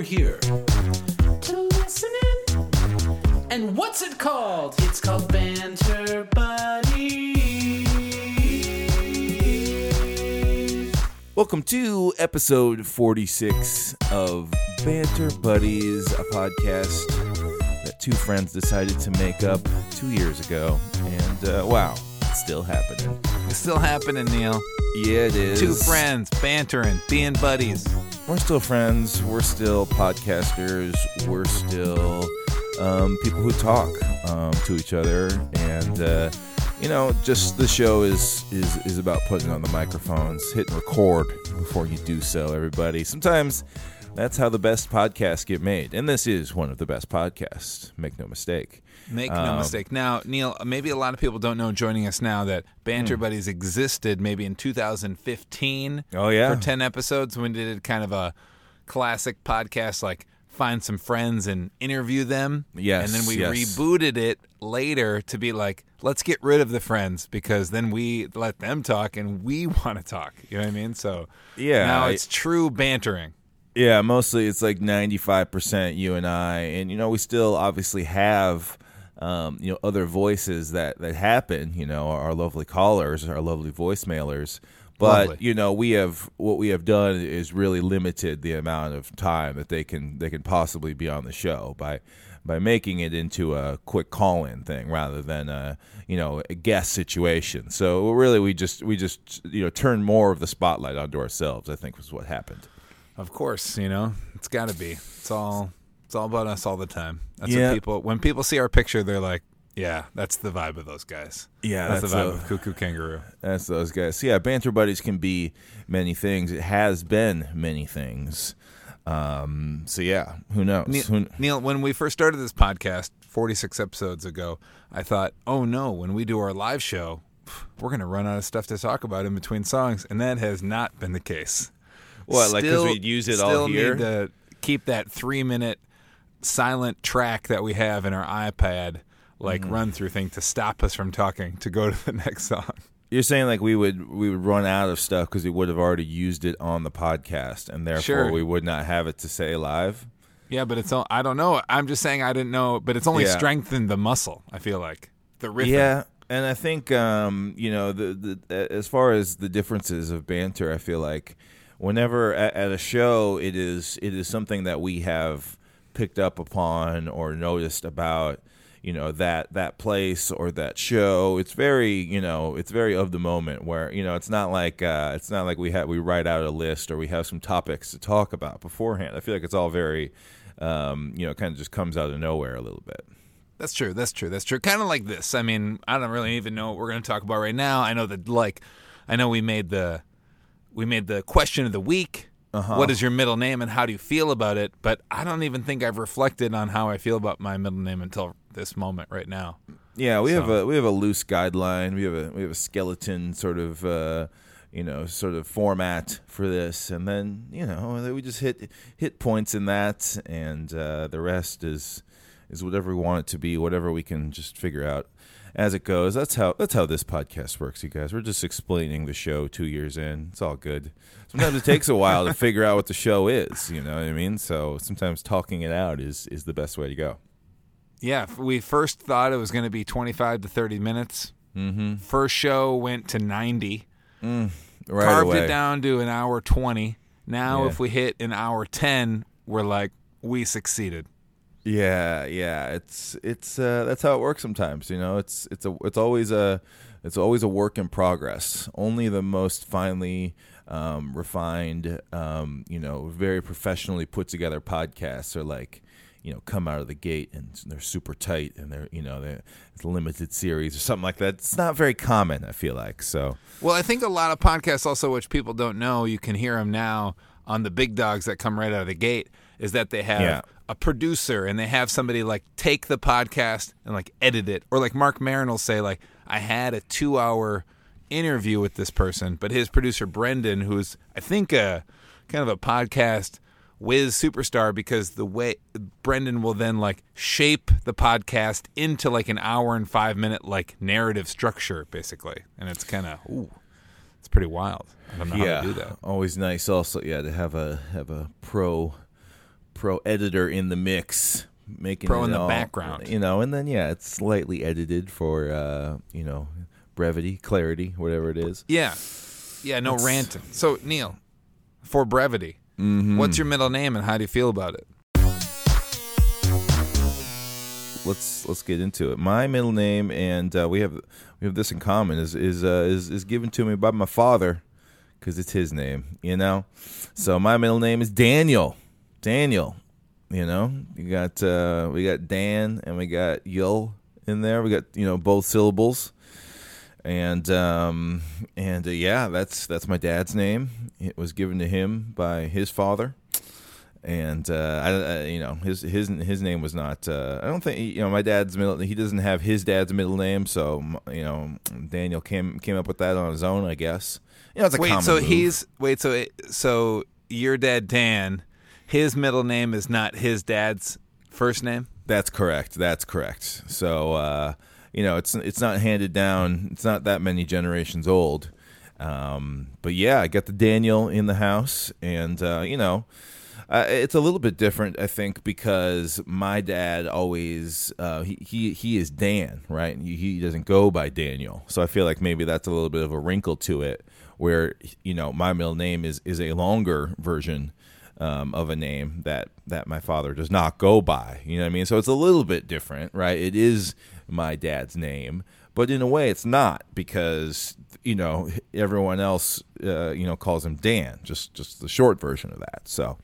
We're here. To listen in. And what's it called? It's called Banter Buddies. Welcome to episode 46 of Banter Buddies, a podcast that two friends decided to make up two years ago. And uh, wow, still happening. It's still happening, Neil. Yeah, it is. Two friends bantering, being buddies. We're still friends. We're still podcasters. We're still um, people who talk um, to each other. And, uh, you know, just the show is, is, is about putting on the microphones, hitting record before you do so, everybody. Sometimes that's how the best podcasts get made. And this is one of the best podcasts. Make no mistake. Make no Um, mistake. Now, Neil, maybe a lot of people don't know joining us now that Banter Hmm. Buddies existed maybe in 2015 Oh, yeah. for 10 episodes when we did kind of a classic podcast like find some friends and interview them. Yes, And then we yes. rebooted it later to be like, let's get rid of the friends because then we let them talk and we want to talk. You know what I mean? So Yeah, now I- it's true bantering. Yeah, mostly it's like 95% you and I. And, you know, we still obviously have, um, you know, other voices that, that happen, you know, our, lovely callers, our lovely voicemailers. But, Lovely. you know, we have, what we have done is really limited the amount of time that they can, they can possibly be on the show by, by making it into a quick call-in thing rather than a, you know, a guest situation. So really we just, we just, you know, turn more of the spotlight onto ourselves, I think was what happened. Of course, you know it's got to be. It's all it's all about us all the time. That's Yeah. what people when people see our picture, they're like, "Yeah, that's the vibe of those guys." Yeah, that's, that's the vibe a- of Koo Koo Kangaroo. That's those guys. So yeah, banter buddies can be many things. It has been many things. Um, so yeah, who knows? Neil, Who- Neil, when we first started this podcast, forty six episodes ago, I thought, "Oh no, when we do our live show, we're gonna run out of stuff to talk about in between songs," and that has not been the case. What, like, 'cause Still- we'd use it still all here? Need to keep that three minute silent track that we have in our iPad, like Mm-hmm. run through thing, to stop us from talking to go to the next song. You're saying like we would we would run out of stuff because we would have already used it on the podcast, and therefore Sure. we would not have it to say live. Yeah, but it's all, I don't know. I'm just saying I didn't know, but it's only Yeah. strengthened the muscle. I feel like the rhythm. Yeah, and I think um, you know the the as far as the differences of banter, I feel like whenever at, at a show, it is it is something that we have picked up upon or noticed about you know that that place or that show. It's very you know it's very of the moment where you know it's not like uh, it's not like we have we write out a list or we have some topics to talk about beforehand. I feel like it's all very um, you know kind of just comes out of nowhere a little bit. That's true. That's true. That's true. Kind of like this. I mean, I don't really even know what we're going to talk about right now. I know that, like, I know we made the we made the question of the week. Uh-huh. What is your middle name and how do you feel about it? But I don't even think I've reflected on how I feel about my middle name until this moment right now. Yeah, we have a we have a loose guideline. We have a we have a skeleton sort of uh, you know sort of format for this, and then you know we just hit hit points in that, and uh, the rest is is whatever we want it to be, whatever we can just figure out as it goes. That's how that's how this podcast works, you guys. We're just explaining the show two years in. It's all good. Sometimes it takes a while to figure out what the show is. You know what I mean? So sometimes talking it out is is the best way to go. Yeah, we first thought it was going to be 25 to 30 minutes. Mm-hmm. First show went to 90. Right carved away. it down to an hour 20. Now, Yeah. if we hit an hour 10, we're like, we succeeded. Yeah, yeah, it's it's uh, that's how it works sometimes. You know, it's it's a it's always a it's always a work in progress. Only the most finely um, refined, um, you know, very professionally put together podcasts are like, you know, come out of the gate and they're super tight and they're you know they're it's a limited series or something like that. It's not very common. I feel like so. Well, I think a lot of podcasts also, which people don't know, you can hear them now on the big dogs that come right out of the gate, is that they have Yeah. A producer and they have somebody like take the podcast and like edit it. Or like Marc Maron will say, like, I had a two hour interview with this person, but his producer Brendan, who's I think a kind of a podcast whiz superstar because the way Brendan will then like shape the podcast into like an hour and five minute like narrative structure basically, and it's kind of ooh, it's pretty wild. I don't know yeah, how to do that. always nice. Also, yeah, to have a have a pro pro editor in the mix, making Pro it in the all- background. you know, and then yeah, it's slightly edited for uh, you know brevity, clarity, whatever it is. Yeah, yeah, no ranting. So Neil, for brevity, what's your middle name and how do you feel about it? let's let's get into it. My middle name, and uh, we have we have this in common, is is uh, is is given to me by my father because it's his name, you know. So my middle name is Daniel. Daniel, you know. You got uh, we got Dan and we got Yo in there. We got you know both syllables. And um and uh, yeah, that's that's my dad's name. It was given to him by his father and uh, I, I, you know, his his his name was not. Uh, I don't think you know my dad's middle. He doesn't have his dad's middle name, so you know Daniel came came up with that on his own, I guess. You know, it's a Wait, common so move. he's wait, so it- so your dad Dan, his middle name is not his dad's first name. That's correct. That's correct. So uh, you know, it's it's not handed down. It's not that many generations old. Um, but yeah, I got the Daniel in the house, and uh, you know, uh, it's a little bit different, I think, because my dad always uh, he, he he is Dan, right? He, he doesn't go by Daniel, so I feel like maybe that's a little bit of a wrinkle to it, where you know my middle name is is a longer version um, of a name that that my father does not go by. You know what I mean? So it's a little bit different, right? It is my dad's name, but in a way, it's not because you know everyone else uh, you know calls him Dan, just just the short version of that. So.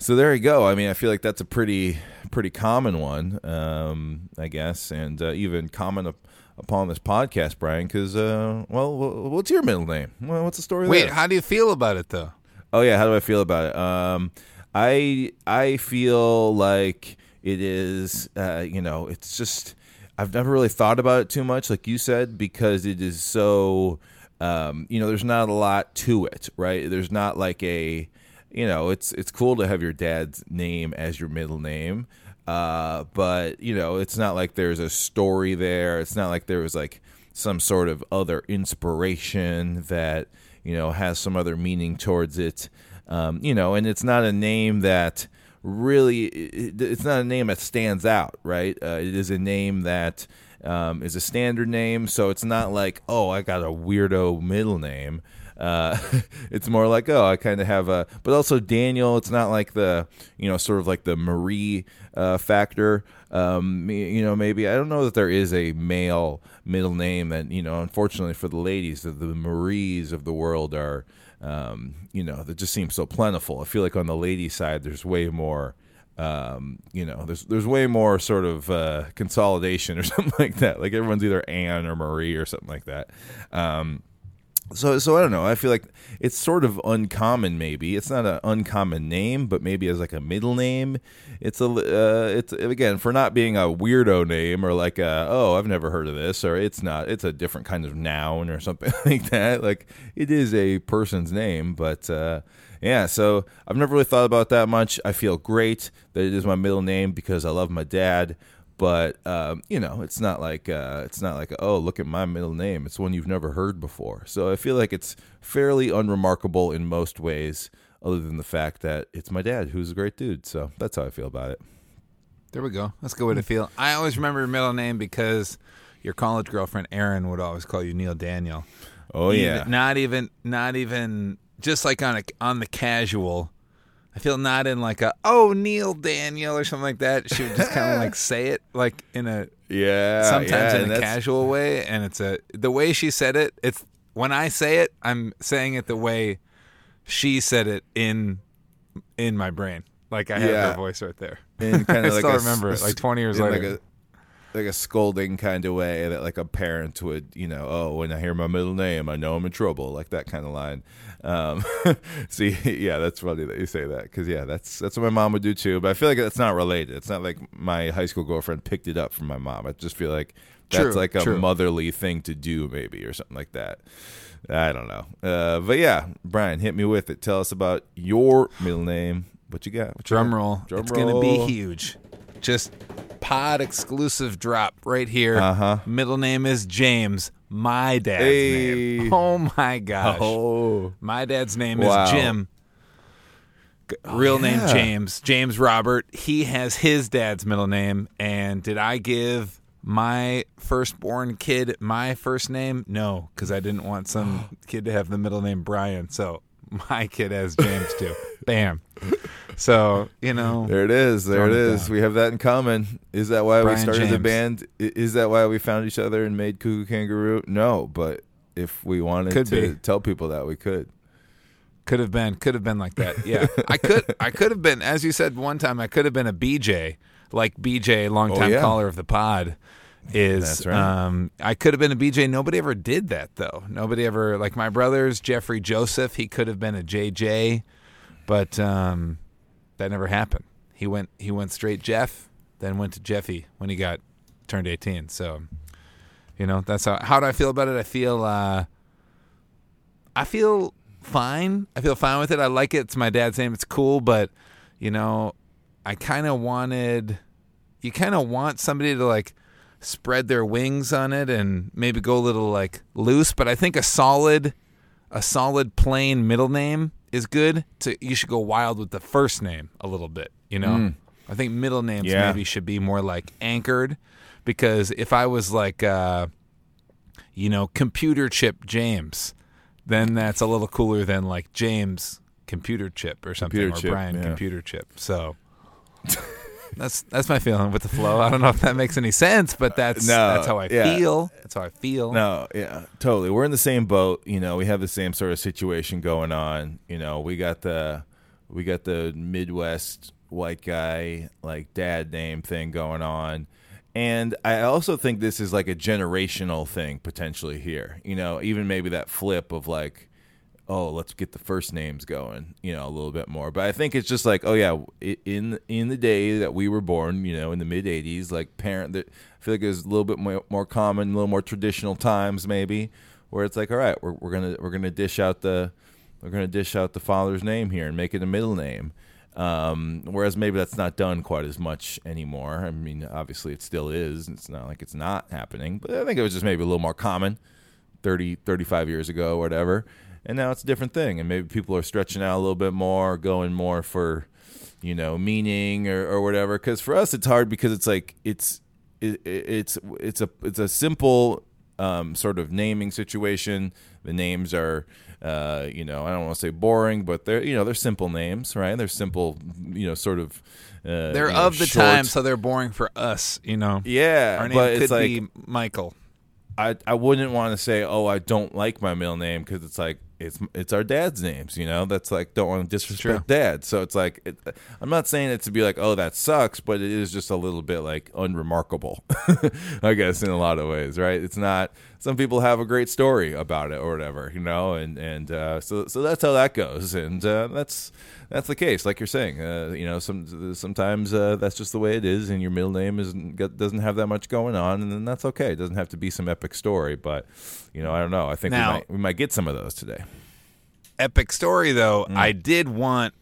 So there you go. I mean, I feel like that's a pretty pretty common one, um, I guess, and uh, even common up, upon this podcast, Brian. Because, uh, well, what's your middle name? Well, what's the story? Wait, there? how do you feel about it though? Oh yeah, how do I feel about it? Um, I I feel like it is. Uh, you know, it's just I've never really thought about it too much, like you said, because it is so. Um, you know, there's not a lot to it, right? There's not like a. You know, it's it's cool to have your dad's name as your middle name. Uh, but you know, it's not like there's a story there. It's not like there was like some sort of other inspiration that you know has some other meaning towards it. Um, you know, and it's not a name that really it's not a name that stands out, right? Uh, it is a name that um, is a standard name, so it's not like oh, I got a weirdo middle name. Uh, it's more like oh, I kind of have a, but also Daniel. It's not like the you know sort of like the Marie uh, factor. Um, you know, maybe I don't know that there is a male middle name that you know. Unfortunately for the ladies, the, the Maries of the world are, um, you know, that just seems so plentiful. I feel like on the lady side, there's way more. Um, you know, there's there's way more sort of uh, consolidation or something like that. Like everyone's either Anne or Marie or something like that. Um, so so I don't know. I feel like it's sort of uncommon. Maybe it's not an uncommon name, but maybe as like a middle name, it's a uh, it's again for not being a weirdo name or like a, oh I've never heard of this or it's not it's a different kind of noun or something like that. Like it is a person's name, but uh, yeah. So I've never really thought about that much. I feel great that it is my middle name because I love my dad but um, you know it's not like uh, it's not like oh look at my middle name it's one you've never heard before so i feel like it's fairly unremarkable in most ways other than the fact that it's my dad who's a great dude so that's how i feel about it There we go. That's a good way to feel. I always remember your middle name because your college girlfriend Erin would always call you Neil Daniel. oh Even- yeah not even, not even, just like on a on the casual. I feel not in like a oh Neil Daniel or something like that. She would just kind of like say it like in a yeah sometimes yeah, in a casual way, and it's a the way she said it. It's when I say it, I'm saying it the way she said it in in my brain. Like I have Yeah. her voice right there. in kind I like still a, remember it, like 20 years later. like like a scolding kind of way that like a parent would you know oh when i hear my middle name i know i'm in trouble like that kind of line. Um see yeah that's funny that you say that because yeah that's that's what my mom would do too but i feel like that's not related. It's not like my high school girlfriend picked it up from my mom. I just feel like that's True, like a true. motherly thing to do maybe or something like that. I don't know. Uh but yeah brian hit me with it. Tell us about your middle name. What you got? What you Drum got? roll. Drum it's gonna be huge. Just pod exclusive drop right here. Uh-huh. Middle name is James, my dad's Hey. name. Oh my gosh. Oh, My dad's name Wow. is Jim. Real name yeah. James. James Robert. He has his dad's middle name. And did I give my firstborn kid my first name? No, because I didn't want some kid to have the middle name Brian. So my kid has James too. Bam. So, you know, there it is. There it is. down. We have that in common. Is that why Brian we started the band? Is that why we found each other and made Koo Koo Kangaroo? No, but if we wanted Could to be. tell people that, we could. Could have been, could have been like that. Yeah, I could, I could have been, as you said one time, I could have been a BJ, like BJ, longtime Oh, yeah. caller of the pod. Is That's right. um, I could have been a BJ. Nobody ever did that though. Nobody ever like my brothers, Jeffrey Joseph. He could have been a JJ, but um, that never happened. He went, he went straight Jeff, then went to Jeffy when he got turned eighteen. So, you know, that's how. How do I feel about it? I feel. Uh, I feel fine. I feel fine with it. I like it. It's my dad's name. It's cool, but you know, I kind of wanted you kind of want somebody to like spread their wings on it and maybe go a little like loose, but I think a solid a solid plain middle name is good. To you should go wild with the first name a little bit, you know? I think middle names Yeah. maybe should be more like anchored because if I was like uh you know, computer chip James, then that's a little cooler than like James computer chip or something Computer or chip, Brian yeah. computer chip. So that's that's my feeling with the flow. I don't know if that makes any sense, but that's No, that's how I yeah. feel. That's how I feel. No, yeah, totally. We're in the same boat. You know, we have the same sort of situation going on. You know, we got the we got the Midwest white guy like dad name thing going on. And I also think this is like a generational thing potentially here. You know, even maybe that flip of like, oh, let's get the first names going. You know, a little bit more. But I think it's just like, oh yeah, in in the day that we were born, you know, in the mid '80s, like parent that I feel like it was a little bit more, more common, a little more traditional times maybe, where it's like, all right, we're we're gonna we're gonna dish out the we're gonna dish out the father's name here and make it a middle name. Um, whereas maybe that's not done quite as much anymore. I mean, obviously it still is. It's not like it's not happening, but I think it was just maybe a little more common 30, 35 years ago, or whatever. And now it's a different thing. And maybe people are stretching out a little bit more, going more for, you know, meaning or, or whatever. Because for us, it's hard because it's like it's it, it- it's it's a it's a simple um, sort of naming situation. The names are, uh, you know, I don't want to say boring, but they're you know they're simple names, right? They're simple, you know, sort of. Uh, They're you know, of the short- time, so they're boring for us, you know. Yeah, Our name but could it's like be Michael. I I wouldn't want to say, oh, I don't like my middle name because it's like it's it's our dad's names, you know. That's like don't want to disrespect dad. So it's like it, I'm not saying it to be like, oh, that sucks, but it is just a little bit like unremarkable, I guess, in a lot of ways, right? It's not. Some people have a great story about it or whatever, you know, and and uh, so so that's how that goes, and uh, that's that's the case, like you're saying. Uh, you know, some sometimes uh, that's just the way it is, and your middle name isn't doesn't have that much going on, and then that's okay. It doesn't have to be some epic story, but you know, I don't know. I think Now- we might we might get some of those today. Epic story though. Mm. I did want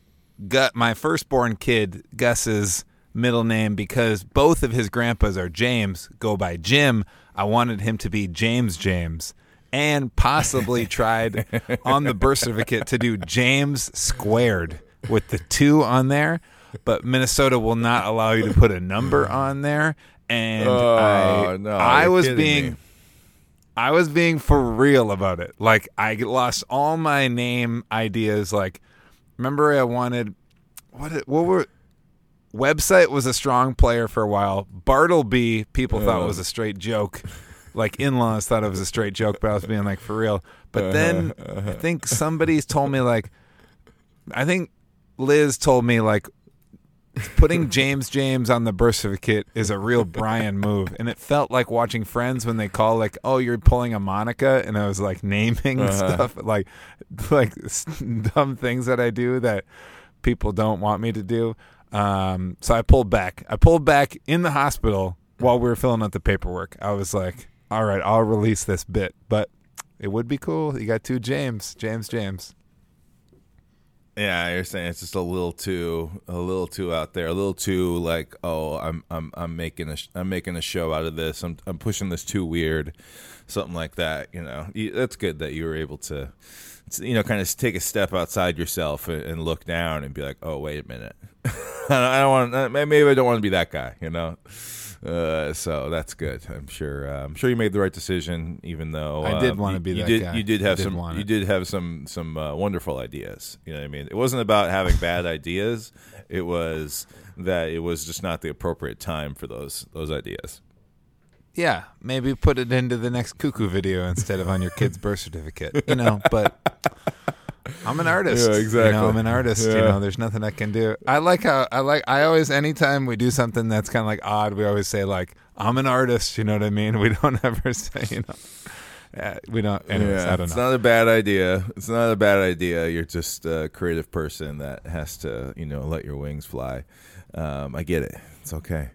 gut my firstborn kid Gus's middle name because both of his grandpas are James, go by Jim. I wanted him to be James James. And possibly tried on the birth certificate to do James squared with the two on there, but Minnesota will not allow you to put a number on there. And Oh, I, no, I was being me. I was being for real about it. Like I lost all my name ideas. Like remember I wanted what it- what were website was a strong player for a while. Bartleby people thought was a straight joke. Like in-laws thought it was a straight joke, but I was being like for real. But uh-huh, then I uh-huh. think somebody's told me like I think Liz told me like putting James James on the birth certificate is a real Brian move, and it felt like watching Friends when they call like, "Oh, you're pulling a Monica," and I was like naming uh-huh. stuff like like dumb things that I do that people don't want me to do. Um, so I pulled back. I pulled back in the hospital while we were filling out the paperwork. I was like, "All right, I'll release this bit," but it would be cool. You got two James, James, James. Yeah, you're saying it's just a little too, a little too out there, a little too like, oh, I'm, I'm, I'm making a, I'm making a show out of this. I'm, I'm pushing this too weird, something like that. You know, that's good that you were able to, you know, kind of take a step outside yourself and, and look down and be like, oh, wait a minute, I don't, I don't want, maybe I don't want to be that guy. You know. Uh, so that's good. I'm sure. Uh, I'm sure you made the right decision, even though I did uh, wanna be you that did, guy. You did have some. You did have some some uh, wonderful ideas. You know what I mean? It wasn't about having bad ideas. It was that it was just not the appropriate time for those those ideas. Yeah, maybe put it into the next cuckoo video instead of on your kid's birth certificate. You know, but I'm an artist. Yeah, You exactly. know, I'm an artist. You know, there's nothing I can do. I like how I like. I always, anytime we do something that's kind of like odd, we always say like, "I'm an artist." You know what I mean? We don't ever say, you know, yeah, we don't. Anyways, yeah, I don't it's not a bad idea. It's not a bad idea. You're just a creative person that has to, you know, let your wings fly. Um, I get it. It's okay.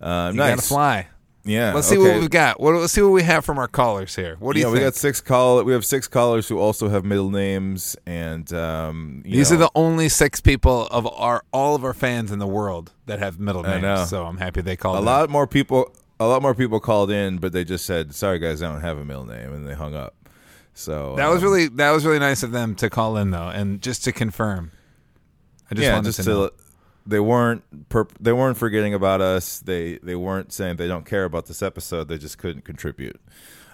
Um, you nice. gotta fly. Yeah. Let's see okay. what we've got. What, let's see what we have from our callers here. What do you yeah, think? we got six call. We have six callers who also have middle names, and um, you These know, are the only six people of our all of our fans in the world that have middle I names. know. So I'm happy they called. a in. lot more people. A lot more people called in, but they just said, "Sorry, guys, I don't have a middle name," and they hung up. So That was um, really that was really nice of them to call in though, and just to confirm. I just yeah, wanted just to to, know. They weren't perp- they weren't forgetting about us. They they weren't saying they don't care about this episode. They just couldn't contribute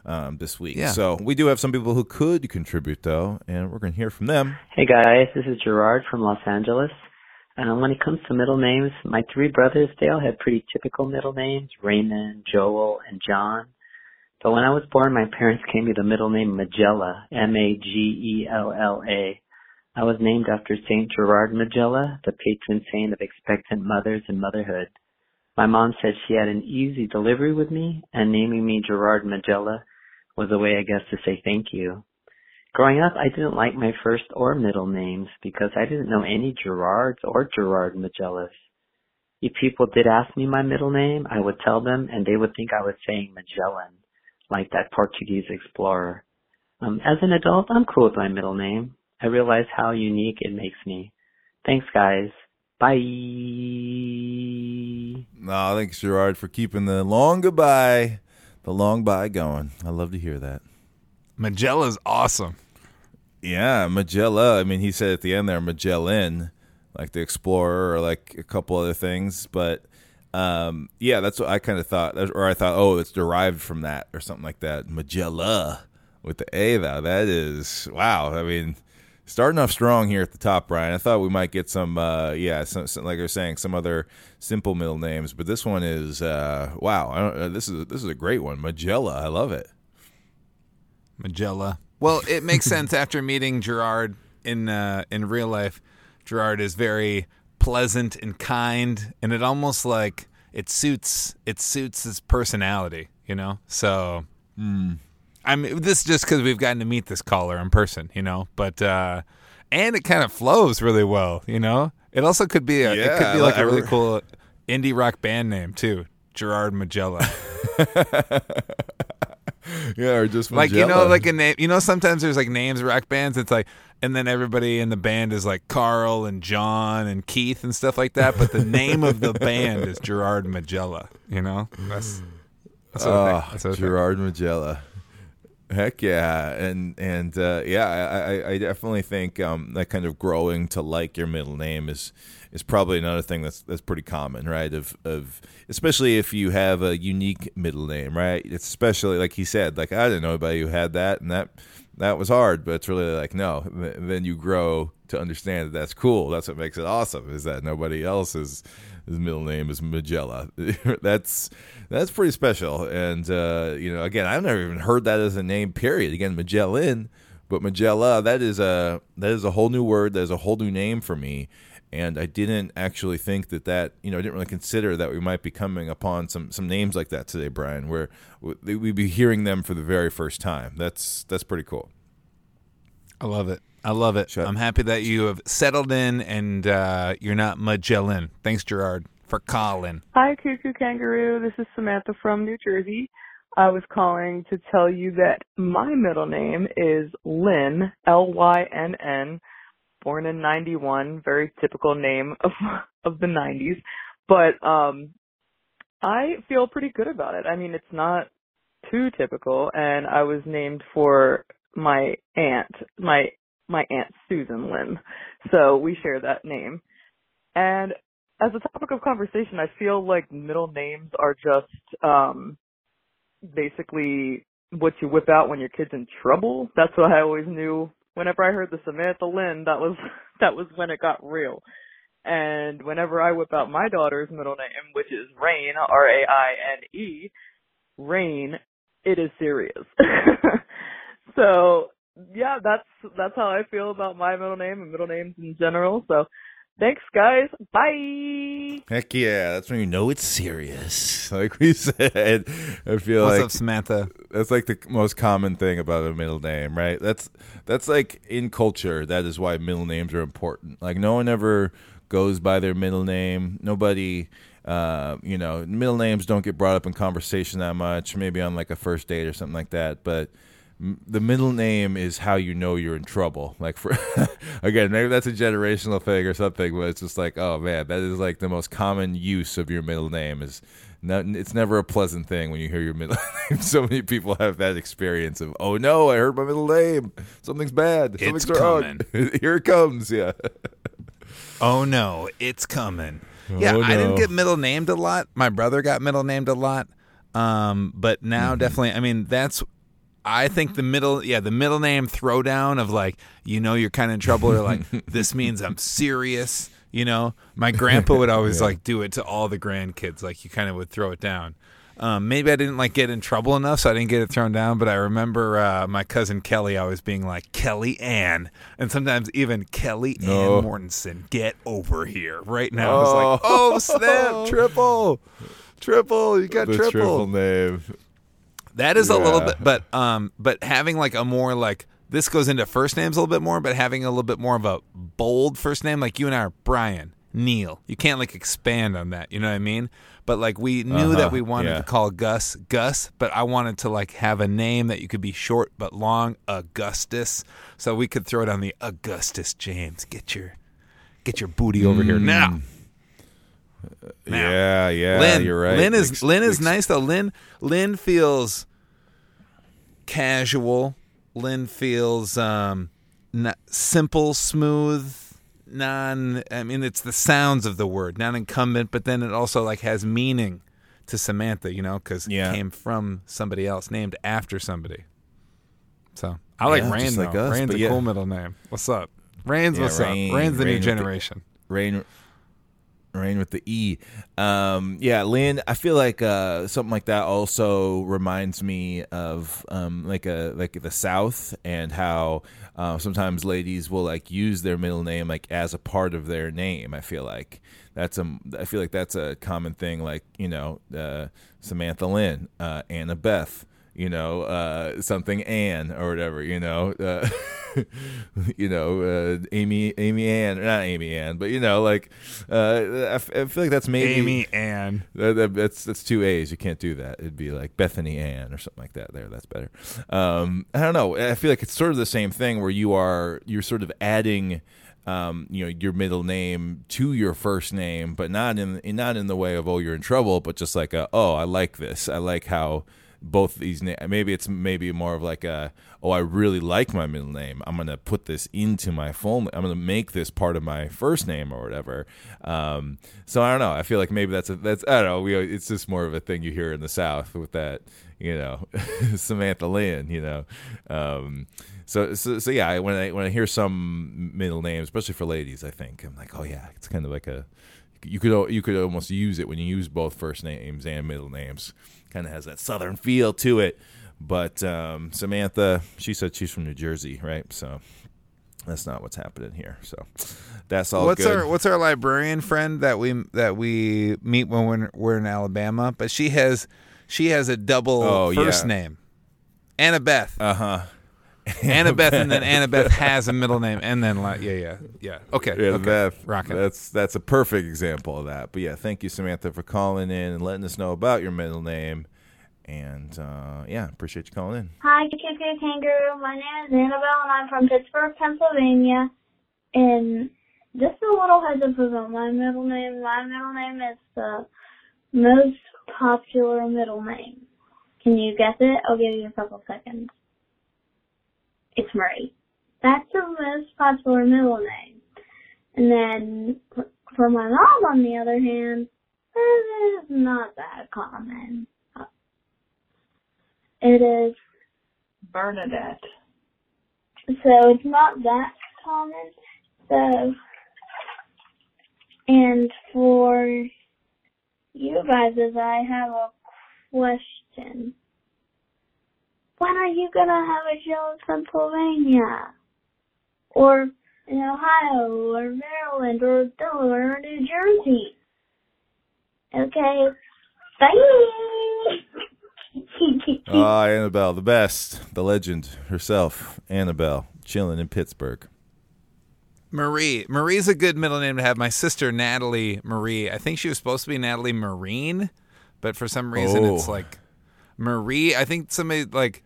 um, this week. Yeah. So we do have some people who could contribute though, and we're going to hear from them. Hey guys, this is Gerard from Los Angeles. Um, when it comes to middle names, my three brothers, they all had pretty typical middle names, Raymond, Joel, and John. But when I was born, my parents gave me the middle name Magella, M-A-G-E-L-L-A. I was named after Saint Gerard Magella, the patron saint of expectant mothers and motherhood. My mom said she had an easy delivery with me, and naming me Gerard Magella was a way, I guess, to say thank you. Growing up, I didn't like my first or middle names because I didn't know any Gerards or Gerard Magellas. If people did ask me my middle name, I would tell them and they would think I was saying Magellan, like that Portuguese explorer. Um, as an adult, I'm cool with my middle name. I realize how unique it makes me. Thanks guys. Bye. No, thanks Gerard for keeping the long goodbye, the long bye going. I love to hear that. Magella's awesome. Yeah, Magella. I mean, he said at the end there, Magellan, like the explorer, or like a couple other things. But um, yeah, that's what I kind of thought, or I thought, oh, it's derived from that, or something like that. Magella with the A, though. That is wow. I mean, starting off strong here at the top, Brian. I thought we might get some, uh, yeah, some, some like I was saying, some other simple middle names, but this one is uh, wow. I don't, uh, this is this is a great one, Magella. I love it. Magella. Well, it makes sense after meeting Gerard in uh, in real life. Gerard is very pleasant and kind, and it almost like it suits it suits his personality, you know. So, I mean, this is just because we've gotten to meet this caller in person, you know. But uh, and it kind of flows really well, you know. It also could be a it could be like I a really re- cool indie rock band name too, Gerard Magella. Yeah, or just like you know like a name you know sometimes there's like names rock bands it's like and then everybody in the band is like carl and john and keith and stuff like that but the name of the band is gerard magella you know that's that's what I think. That's what I think. Gerard Magella. Heck yeah, and and uh, yeah, I, I, definitely think um, that kind of growing to like your middle name is is probably another thing that's that's pretty common, right? Of of especially if you have a unique middle name, right? It's especially like he said, like I didn't know anybody who had that, and that that was hard, but it's really like no. Then you grow to understand that that's cool. That's what makes it awesome. Is that nobody else's his middle name is Magella. that's that's pretty special. And uh, you know, again, I've never even heard that as a name. Period. Again, Magellan, but Magella. That is a that is a whole new word. That is a whole new name for me. And I didn't actually think that that you know I didn't really consider that we might be coming upon some some names like that today, Brian. Where we'd be hearing them for the very first time. That's that's pretty cool. i love it i love it Shut- i'm happy that you have settled in and uh, you're not magellan thanks gerard for calling Hi, Koo Koo Kangaroo. This is Samantha from New Jersey. I was calling to tell you that my middle name is Lynn, L-Y-N-N, born in 91, very typical name of of the 90s, but um I feel pretty good about it. I mean, it's not too typical and I was named for my aunt, my my aunt Susan Lynn. So we share that name. And as a topic of conversation, I feel like middle names are just um basically what you whip out when your kid's in trouble. That's what I always knew. Whenever I heard the Samantha Lynn, that was that was when it got real. And whenever I whip out my daughter's middle name, which is Rain, R A I N E, Rain, it is serious. so yeah, that's that's how I feel about my middle name and middle names in general. So thanks guys. Bye. Heck yeah, that's when you know it's serious. Like we said, I feel What's like up, Samantha? that's like the most common thing about a middle name, right? That's that's like in culture. That is why middle names are important. Like no one ever goes by their middle name. Nobody, uh, you know, middle names don't get brought up in conversation that much. Maybe on like a first date or something like that. But m- the middle name is how you know you're in trouble. Like for again, maybe that's a generational thing or something. But it's just like, oh man, that is like the most common use of your middle name is. No, it's never a pleasant thing when you hear your middle name. So many people have that experience of, oh no, I heard my middle name. Something's bad. Something's It's wrong. Here it comes. Yeah. Oh no, it's coming. Yeah, Oh, I didn't get middle named a lot. My brother got middle named a lot. Um, but now Mm-hmm. definitely, I mean, that's. I think the middle, yeah, the middle name throwdown of like, you know, you're kind of in trouble, or like, this means I'm serious. You know, my grandpa would always like do it to all the grandkids. Like, you kind of would throw it down. Um, maybe I didn't like get in trouble enough, so I didn't get it thrown down. But I remember uh, my cousin Kelly always being like Kelly Ann, and sometimes even Kelly No. Ann Mortensen. Get over here right now. I was like, oh snap, triple, triple, you got the triple. triple name. That is a little bit, but um, but having like a more like this goes into first names a little bit more, but having a little bit more of a bold first name, like you and I are Brian, Neil. You can't like expand on that. You know what I mean? But like we knew Uh-huh, that we wanted yeah. to call Gus Gus, but I wanted to like have a name that you could be short but long, Augustus, so we could throw it on the Augustus James. Get your get your booty over here now. Now. Yeah, yeah, Lynn, you're right. Lynn is Ex- Lynn is ex- nice though. Lynn Lynn feels casual. Lynn feels um, simple, smooth, non. I mean, it's the sounds of the word, non-incumbent, but then it also like has meaning to Samantha. You know, because Yeah. it came from somebody else, named after somebody. So I like Yeah, Rain though. like us, Rain's a yeah. cool middle name. What's up? Rain's Yeah, what's Rain- up. Rain's the Rain new with the- generation. Rain Rain with the E. Um, yeah, Lynn, I feel like uh, something like that also reminds me of um, like a like the South and how uh, sometimes ladies will like use their middle name like as a part of their name. I feel like that's a I feel like that's a common thing. Like you know, uh, Samantha Lynn, uh, Anna Beth. You know, uh, something Ann or whatever. You know, uh, you know, uh, Amy, Amy Ann, not Amy Ann, but you know, like, uh, I, f- I feel like that's maybe Amy Ann. that, that- that's that's two A's. You can't do that. It'd be like Bethany Ann or something like that. There, that's better. Um, I don't know. I feel like it's sort of the same thing where you are you're sort of adding. Um, you know your middle name to your first name, but not in not in the way of oh you're in trouble, but just like a, oh I like this. I like how both these na- maybe it's maybe more of like a oh I really like my middle name. I'm gonna put this into my full. I'm gonna make this part of my first name or whatever. Um, so I don't know. I feel like maybe that's a that's I don't know. We it's just more of a thing you hear in the South with that you know Samantha Lynn. You know. Um, so, so, so yeah. When I when I hear some middle names, especially for ladies, I think I'm like, oh yeah, it's kind of like a you could you could almost use it when you use both first names and middle names. Kind of has that southern feel to it. But um, Samantha, she said she's from New Jersey, right? So that's not what's happening here. So that's all what's good. our what's our librarian friend that we that we meet when we're, we're in Alabama? But she has she has a double Oh, first yeah. name, Annabeth. uh huh. Annabeth, and then Annabeth has a middle name, and then like yeah yeah yeah. Okay, Yeah, okay. Beth. Rockin'. That's that's a perfect example of that. But yeah, thank you, Samantha, for calling in and letting us know about your middle name. And uh, yeah, appreciate you calling in. Hi, KK Kangaroo. My name is Annabelle, and I'm from Pittsburgh, Pennsylvania. And just a little heads up about my middle name. My middle name is the most popular middle name. Can you guess it? I'll give you a couple seconds. It's Marie. That's the most popular middle name. And then for my mom, on the other hand, it is not that common. It is Bernadette. so it's not that common. So, and for you guys, as I have a question. When are you gonna have a show in Pennsylvania? Or in Ohio, or Maryland, or Delaware, or New Jersey? Okay, bye! Ah, Annabelle, the best, the legend herself, Annabelle, chilling in Pittsburgh. Marie. Marie's a good middle name to have. My sister Natalie Marie. I think she was supposed to be Natalie Marine, but for some reason it's Oh. like Marie. I think somebody like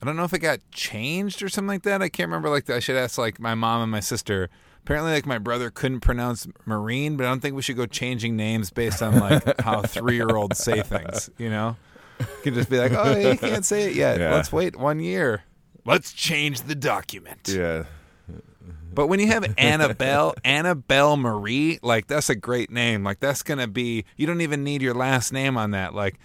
I don't know if it got changed or something like that. I can't remember. Like I should ask like my mom and my sister. Apparently, like my brother couldn't pronounce Marine, but I don't think we should go changing names based on like how three year olds say things. You know, you can just be like, oh, you can't say it yet. Yeah. Let's wait one year. Let's change the document. Yeah. But when you have Annabelle, Annabelle Marie, like that's a great name. Like that's gonna be. You don't even need your last name on that. Like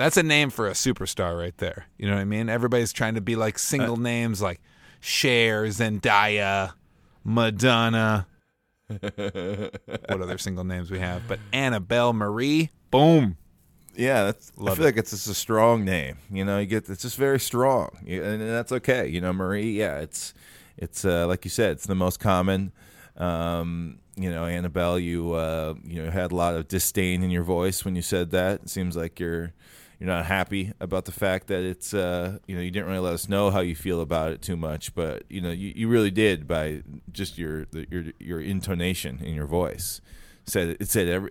that's a name for a superstar right there. You know what I mean? Everybody's trying to be like single names, like Cher, Zendaya, Madonna. what other single names we have? But Annabelle Marie, boom. Yeah, that's, I feel it. like it's just a strong name. You know, you get it's just very strong, and that's okay. You know, Marie. Yeah, it's it's uh, like you said, it's the most common. Um, you know, Annabelle, you uh, you know had a lot of disdain in your voice when you said that. It seems like you're you're not happy about the fact that it's uh, you know you didn't really let us know how you feel about it too much, but you know you, you really did by just your the, your your intonation in your voice. Said it said every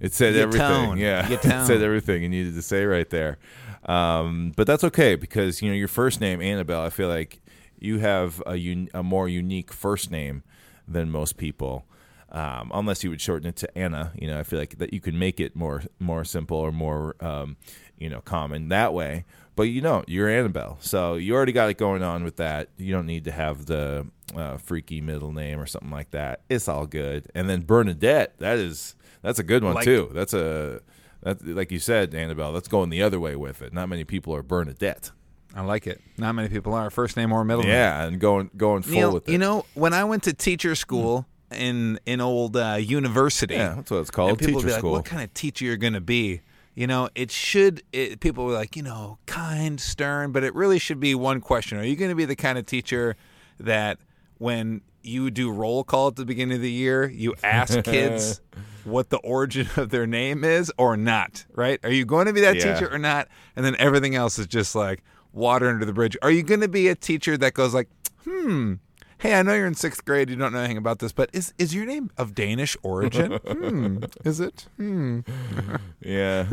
it said Your everything. tone. Yeah, it said everything you needed to say right there. Um, but that's okay because you know your first name Annabelle. I feel like you have a, un- a more unique first name than most people. Um, unless you would shorten it to Anna, you know, I feel like that you can make it more more simple or more um, you know common that way. But you know, you're Annabelle, so you already got it going on with that. You don't need to have the uh, freaky middle name or something like that. It's all good. And then Bernadette, that is that's a good one Like- too. That's a that like you said, Annabelle. That's going the other way with it. Not many people are Bernadette. I like it. Not many people are first name or middle name. Yeah, and going going full Neil, with it. you know, when I went to teacher school in in old uh, university, yeah, that's what it's called. and people would Teacher be like, school. "What kind of teacher you're going to be?" You know, it should. It, people were like, you know, kind, stern, but it really should be one question: Are you going to be the kind of teacher that when you do roll call at the beginning of the year, you ask kids what the origin of their name is, or not? Right? Are you going to be that Yeah. teacher or not? And then everything else is just like water under the bridge. Are you going to be a teacher that goes like, hmm? Hey, I know you're in sixth grade. You don't know anything about this, but is is your name of Danish origin? hmm. Is it? Hmm. yeah.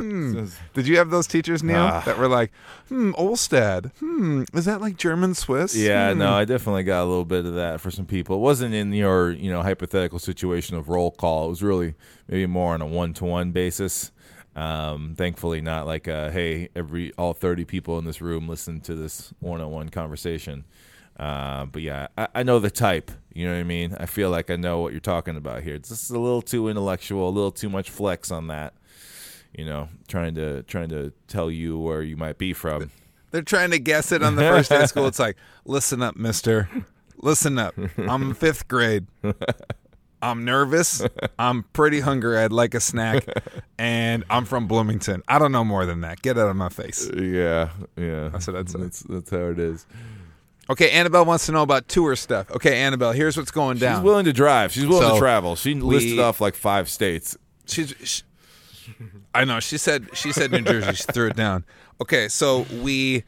Did you have those teachers, Neil, Ah. that were like, hmm, Olstad? Hmm. Is that like German Swiss? Yeah, Hmm. no, I definitely got a little bit of that for some people. It wasn't in your, you know, hypothetical situation of roll call. It was really maybe more on a one-to-one basis. Um, thankfully, not like, uh, hey, every all thirty people in this room listen to this one-on-one conversation. Uh, but yeah, I, I know the type. You know what I mean? I feel like I know what you're talking about here. It's just a little too intellectual, a little too much flex on that. You know, trying to trying to tell you where you might be from. They're trying to guess it on the first day of school. It's like, listen up, mister. Listen up. I'm in fifth grade. I'm nervous. I'm pretty hungry. I'd like a snack. And I'm from Bloomington. I don't know more than that. Get out of my face. Yeah, yeah. That's what I'd say. That's, that's how it is. Okay, Annabelle wants to know about tour stuff. Okay, Annabelle, here's what's going down. She's willing to drive. She's willing So, to travel. She listed off like five states. she's she, I know she said she said New Jersey she threw it down. Okay, so we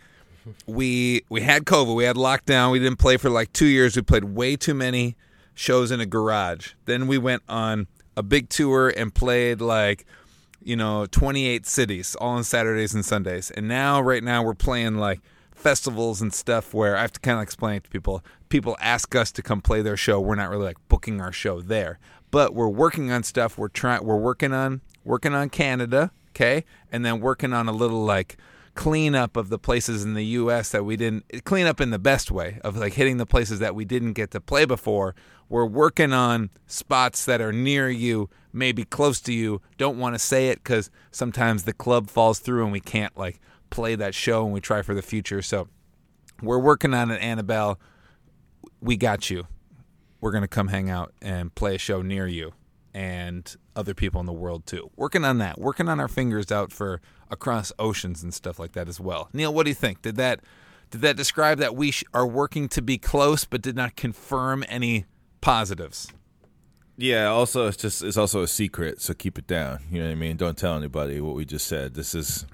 we we had COVID, we had lockdown, we didn't play for like 2 years. We played way too many shows in a garage. Then we went on a big tour and played like you know 28 cities all on Saturdays and Sundays. And now right now we're playing like festivals and stuff where I have to kind of explain it to people. People ask us to come play their show. We're not really like booking our show there, but we're working on stuff. We're trying. We're working on working on Canada, okay, and then working on a little like cleanup of the places in the U.S. that we didn't clean up in the best way of like hitting the places that we didn't get to play before. We're working on spots that are near you, maybe close to you. Don't want to say it because sometimes the club falls through and we can't like play that show and we try for the future. So we're working on it, Annabelle. We got you. We're gonna come hang out and play a show near you and other people in the world too. Working on that. Working on our fingers out for across oceans and stuff like that as well. Neil, what do you think? Did that did that describe that we sh- are working to be close but did not confirm any positives? Yeah. Also, it's just it's also a secret, so keep it down. You know what I mean? Don't tell anybody what we just said. This is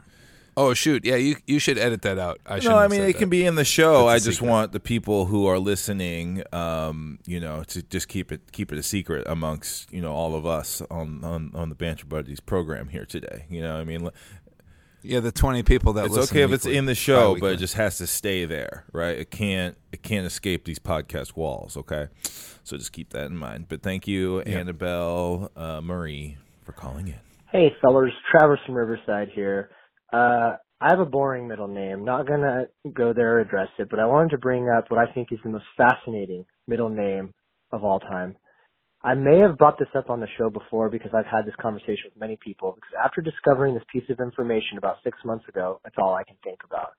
Oh shoot! Yeah, you you should edit that out. I no. I mean, it that. can be in the show. I That's a just secret. want the people who are listening, um, you know, to just keep it keep it a secret amongst you know all of us on on, on the Banter Buddies program here today. You know, what I mean, Yeah, the twenty people that it's listen okay if it's in the show, but it just has to stay there, right? It can't it can't escape these podcast walls. Okay, so just keep that in mind. But thank you, Annabelle uh, Marie, for calling in. Hey, fellers, Travis from Riverside here. Uh, I have a boring middle name. Not gonna go there or address it, but I wanted to bring up what I think is the most fascinating middle name of all time. I may have brought this up on the show before because I've had this conversation with many people. Because after discovering this piece of information about six months ago, that's all I can think about.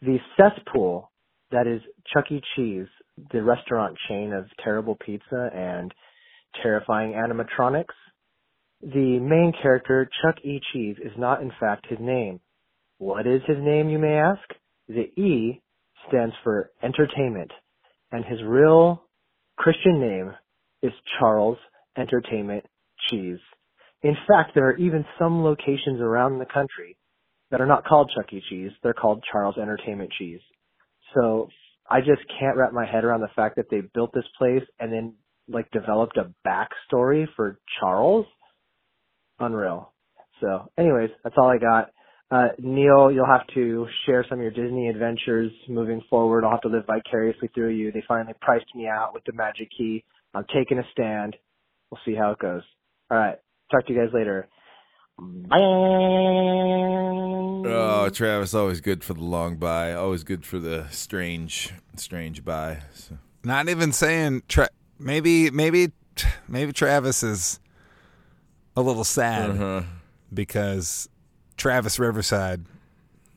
The cesspool that is Chuck E. Cheese, the restaurant chain of terrible pizza and terrifying animatronics, the main character, Chuck E. Cheese, is not in fact his name. What is his name, you may ask? The E stands for entertainment, and his real Christian name is Charles Entertainment Cheese. In fact, there are even some locations around the country that are not called Chuck E. Cheese. They're called Charles Entertainment Cheese. So I just can't wrap my head around the fact that they built this place and then like developed a backstory for Charles. Unreal. So anyways, that's all I got. Uh, Neil, you'll have to share some of your Disney adventures moving forward. I'll have to live vicariously through you. They finally priced me out with the magic key. I'm taking a stand. We'll see how it goes. All right. Talk to you guys later. Bye. Oh, Travis, always good for the long buy. Always good for the strange, strange buy. So. Not even saying tra- maybe maybe maybe Travis is a little sad Uh-huh. because Travis Riverside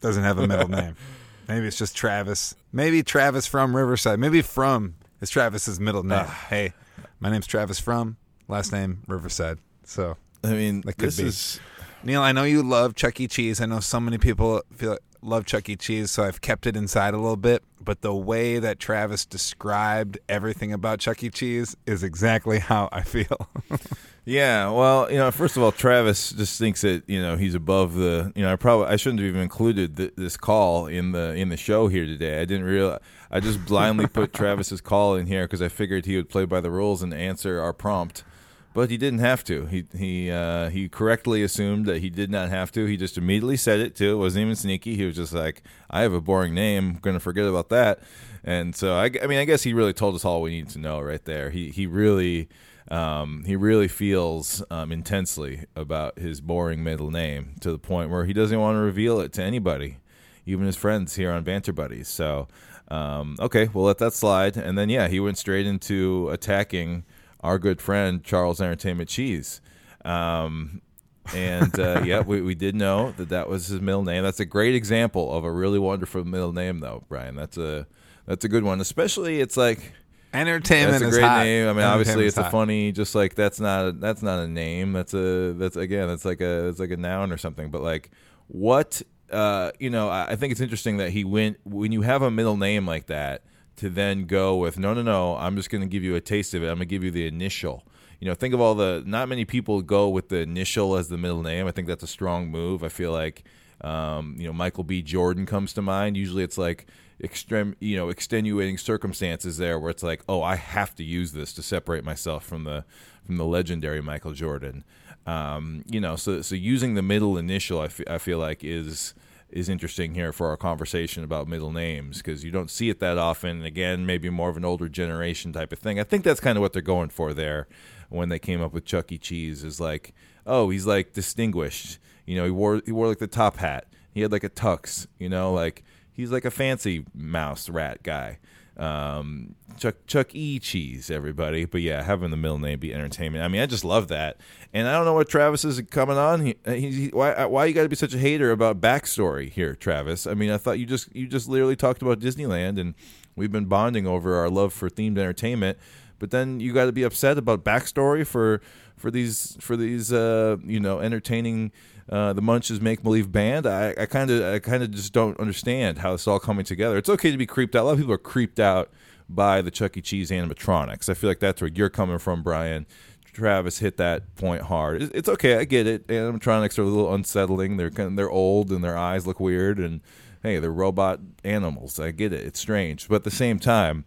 doesn't have a middle name. Maybe it's just Travis. Maybe Travis from Riverside. Maybe from is Travis's middle name. Ah. hey, my name's Travis from, last name Riverside. So I mean, That could this be. is Neil, I know you love Chuck E. Cheese. I know so many people feel love Chuck E. Cheese, so I've kept it inside a little bit. But the way that Travis described everything about Chuck E. Cheese is exactly how I feel. Yeah, well, you know, first of all, Travis just thinks that you know he's above the. You know, I probably I shouldn't have even included th- this call in the in the show here today. I didn't realize. I just blindly put Travis's call in here because I figured he would play by the rules and answer our prompt, but he didn't have to. He he uh, he correctly assumed that he did not have to. He just immediately said it too. It wasn't even sneaky. He was just like, "I have a boring name. I'm to forget about that." And so I, I mean, I guess he really told us all we need to know right there. He he really um, he really feels um, intensely about his boring middle name to the point where he doesn't want to reveal it to anybody, even his friends here on Banter Buddies. So, um, okay, we'll let that slide. And then, yeah, he went straight into attacking our good friend Charles Entertainment Cheese. Um, and uh, yeah, we, we did know that that was his middle name. That's a great example of a really wonderful middle name, though, Brian. That's a that's a good one. Especially, it's like Entertainment that's a great name. I mean, obviously, it's a hot. funny, just like that's not a, that's not a name. That's a that's again, that's like a it's like a noun or something. But like, what uh, you know, I, I think it's interesting that he went when you have a middle name like that to then go with no, no, no. I'm just going to give you a taste of it. I'm going to give you the initial. You know, think of all the. Not many people go with the initial as the middle name. I think that's a strong move. I feel like, um, you know, Michael B. Jordan comes to mind. Usually, it's like extreme, you know, extenuating circumstances there where it's like, oh, I have to use this to separate myself from the from the legendary Michael Jordan. Um, you know, so so using the middle initial, I I feel like is is interesting here for our conversation about middle names because you don't see it that often. And Again, maybe more of an older generation type of thing. I think that's kind of what they're going for there when they came up with Chuck E. Cheese is like, oh, he's like distinguished. You know, he wore he wore like the top hat. He had like a tux. You know, like he's like a fancy mouse rat guy. Um, Chuck Chuck E. Cheese, everybody. But yeah, having the middle name be entertainment. I mean, I just love that. And I don't know what Travis is coming on. He, he, he- why why you got to be such a hater about backstory here, Travis? I mean, I thought you just you just literally talked about Disneyland, and we've been bonding over our love for themed entertainment. But then you got to be upset about backstory for for these for these uh, you know entertaining uh, the Munch's make believe band. I kind of I kind of just don't understand how it's all coming together. It's okay to be creeped out. A lot of people are creeped out by the Chuck E. Cheese animatronics. I feel like that's where you're coming from, Brian. Travis hit that point hard. It's okay, I get it. Animatronics are a little unsettling. They're kind of, they're old and their eyes look weird, and hey, they're robot animals. I get it. It's strange, but at the same time,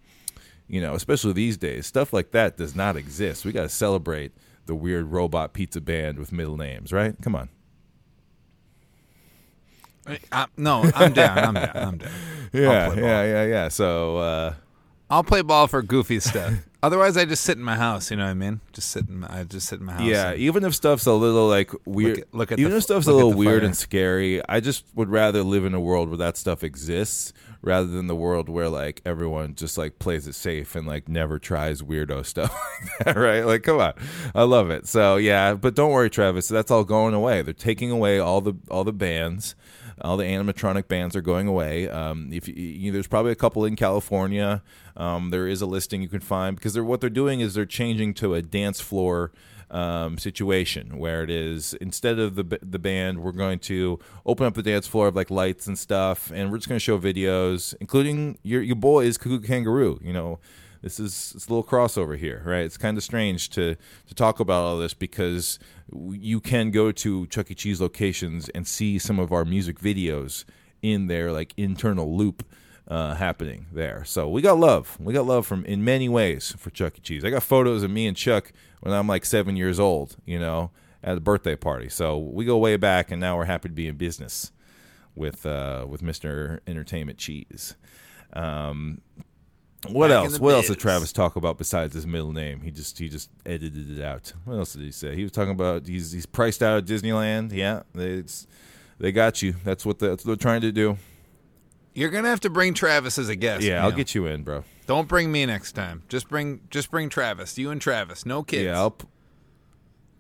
you know, especially these days, stuff like that does not exist. We got to celebrate the weird robot pizza band with middle names, right? Come on. I, no, I'm down. I'm down. I'm down. Yeah, yeah, yeah, yeah. So uh, I'll play ball for goofy stuff. Otherwise, I just sit in my house. You know what I mean? Just sit in. My, I just sit in my house. yeah, and- even if stuff's a little like weird, at- look at even the if stuff's a look little weird fire. and scary, I just would rather live in a world where that stuff exists rather than the world where like everyone just like plays it safe and like never tries weirdo stuff like that, right? Like, come on, I love it. So yeah, but don't worry, Travis, that's all going away. They're taking away all the all the bands. All the animatronic bands are going away. Um, if you, you, there's probably a couple in California, um, there is a listing you can find because they're what they're doing is they're changing to a dance floor um, situation where it is instead of the the band, we're going to open up the dance floor of like lights and stuff, and we're just going to show videos, including your your boy is Koo Koo Kangaroo. You know, this is it's a little crossover here, right? It's kind of strange to to talk about all this because you can go to Chuck E. Cheese locations and see some of our music videos in their like internal loop uh, happening there. So we got love. We got love from in many ways for Chuck E. Cheese. I got photos of me and Chuck when I'm like seven years old, you know, at a birthday party. So we go way back, and now we're happy to be in business with uh, with Mister Entertainment Cheese. Um, what Back else? What else did. Travis talk about besides his middle name? He just he just edited it out. What else did he say? He was talking about he's he's priced out at Disneyland. Yeah, they it's, they got you. That's what, the, that's what they're trying to do. You're gonna have to bring Travis as a guest. Yeah, I'll get you in, bro. Don't bring me next time. Just bring just bring Travis. You and Travis. No kids. Yeah, I'll, p-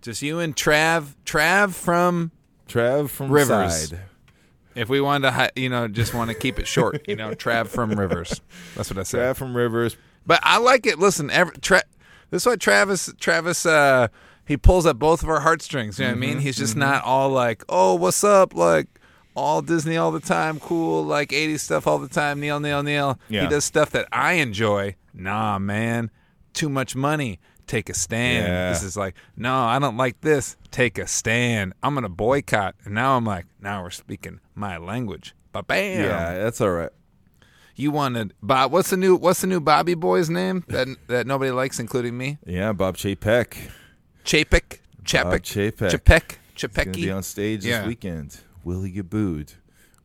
Just you and Trav. Trav from Trav from Rivers. Side. if we wanted to, hi- you know, just want to keep it short. You know, Trav from Rivers. That's what I said. Trav from Rivers. But I like it. Listen, every, Tra- this is why Travis Travis uh, he pulls at both of our heartstrings. You know what I Mm-hmm, mean? He's just not all like, oh, what's up, like all Disney all the time, cool, like '80s stuff all the time. Neil, Neil, Neil. Yeah. He does stuff that I enjoy. Nah, man, too much money. Take a stand. Yeah. This is like, no, I don't like this. Take a stand. I'm gonna boycott. And now I'm like, now we're speaking my language. But bam. Yeah, that's all right. You wanted Bob? What's the new What's the new Bobby boy's name that that nobody likes, including me? Yeah, Bob Chapek. Chapek, Bob Chapek, Chapek. Chapek, He's going to be on stage Yeah. this weekend. Will he get booed?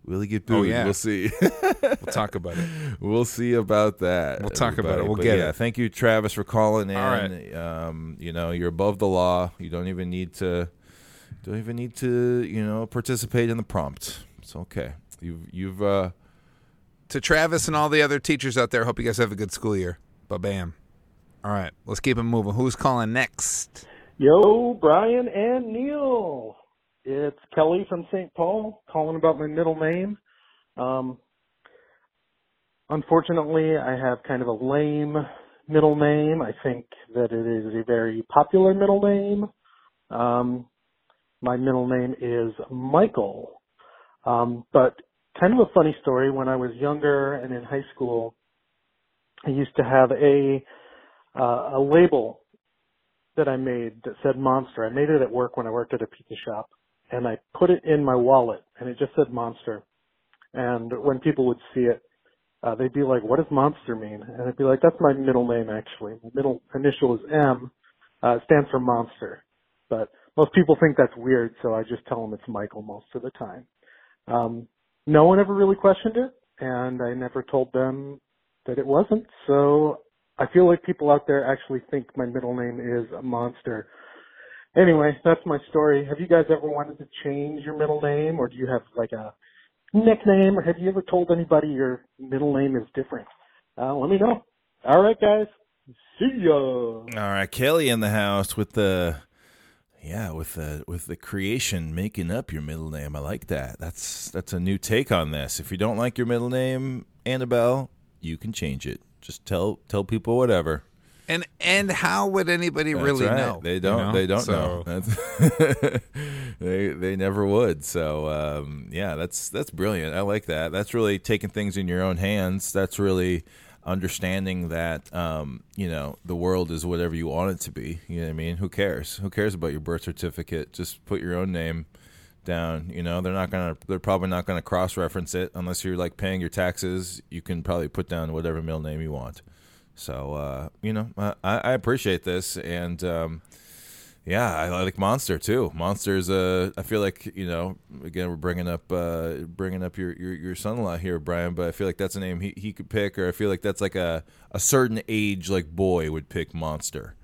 Will he get booed? Oh, yeah. We'll see. We'll talk about it. we'll see about that. We'll talk about it. We'll But get yeah, it. Thank you, Travis, for calling in. All right. Um, you know, you're above the law. You don't even need to. Don't even need to. You know, participate in the prompt. It's okay. You've you've. uh To Travis and all the other teachers out there, hope you guys have a good school year. Ba bam. All right, let's keep it moving. Who's calling next? Yo, Brian and Neil. It's Kelly from St. Paul calling about my middle name. Um, unfortunately, I have kind of a lame middle name. I think that it is a very popular middle name. Um, my middle name is Michael. Um, but kind of a funny story. When I was younger and in high school, I used to have a uh, a label that I made that said Monster. I made it at work when I worked at a pizza shop, and I put it in my wallet, and it just said Monster. And when people would see it, uh, they'd be like, "What does Monster mean?" And I'd be like, "That's my middle name, actually. My middle initial is M. Uh, stands for Monster." But most people think that's weird, so I just tell them it's Michael most of the time. Um, no one ever really questioned it, and I never told them that it wasn't. So I feel like people out there actually think my middle name is a monster. Anyway, that's my story. Have you guys ever wanted to change your middle name, or do you have like a nickname, or have you ever told anybody your middle name is different? Uh, let me know. All right, guys. See ya. All right, Kelly in the house with the yeah, with the with the creation making up your middle name. I like that. That's that's a new take on this. If you don't like your middle name, Annabelle, you can change it. Just tell tell people whatever. And and how would anybody That's really right. know? They don't. you know? They don't So- know. They they never would. So um, yeah, that's that's brilliant. I like that. That's really taking things in your own hands. That's really understanding that um, you know the world is whatever you want it to be. You know what I mean? Who cares? Who cares about your birth certificate? Just put your own name down. You know, they're not gonna. They're probably not gonna cross reference it unless you're like paying your taxes. You can probably put down whatever middle name you want. So uh, you know, I, I appreciate this, and um, yeah, I like Monster too. Monster's uh, I feel like you know, again, we're bringing up uh, bringing up your, your your son-in-law here, Brian, but I feel like that's a name he, he could pick, or I feel like that's like a a certain age like boy would pick Monster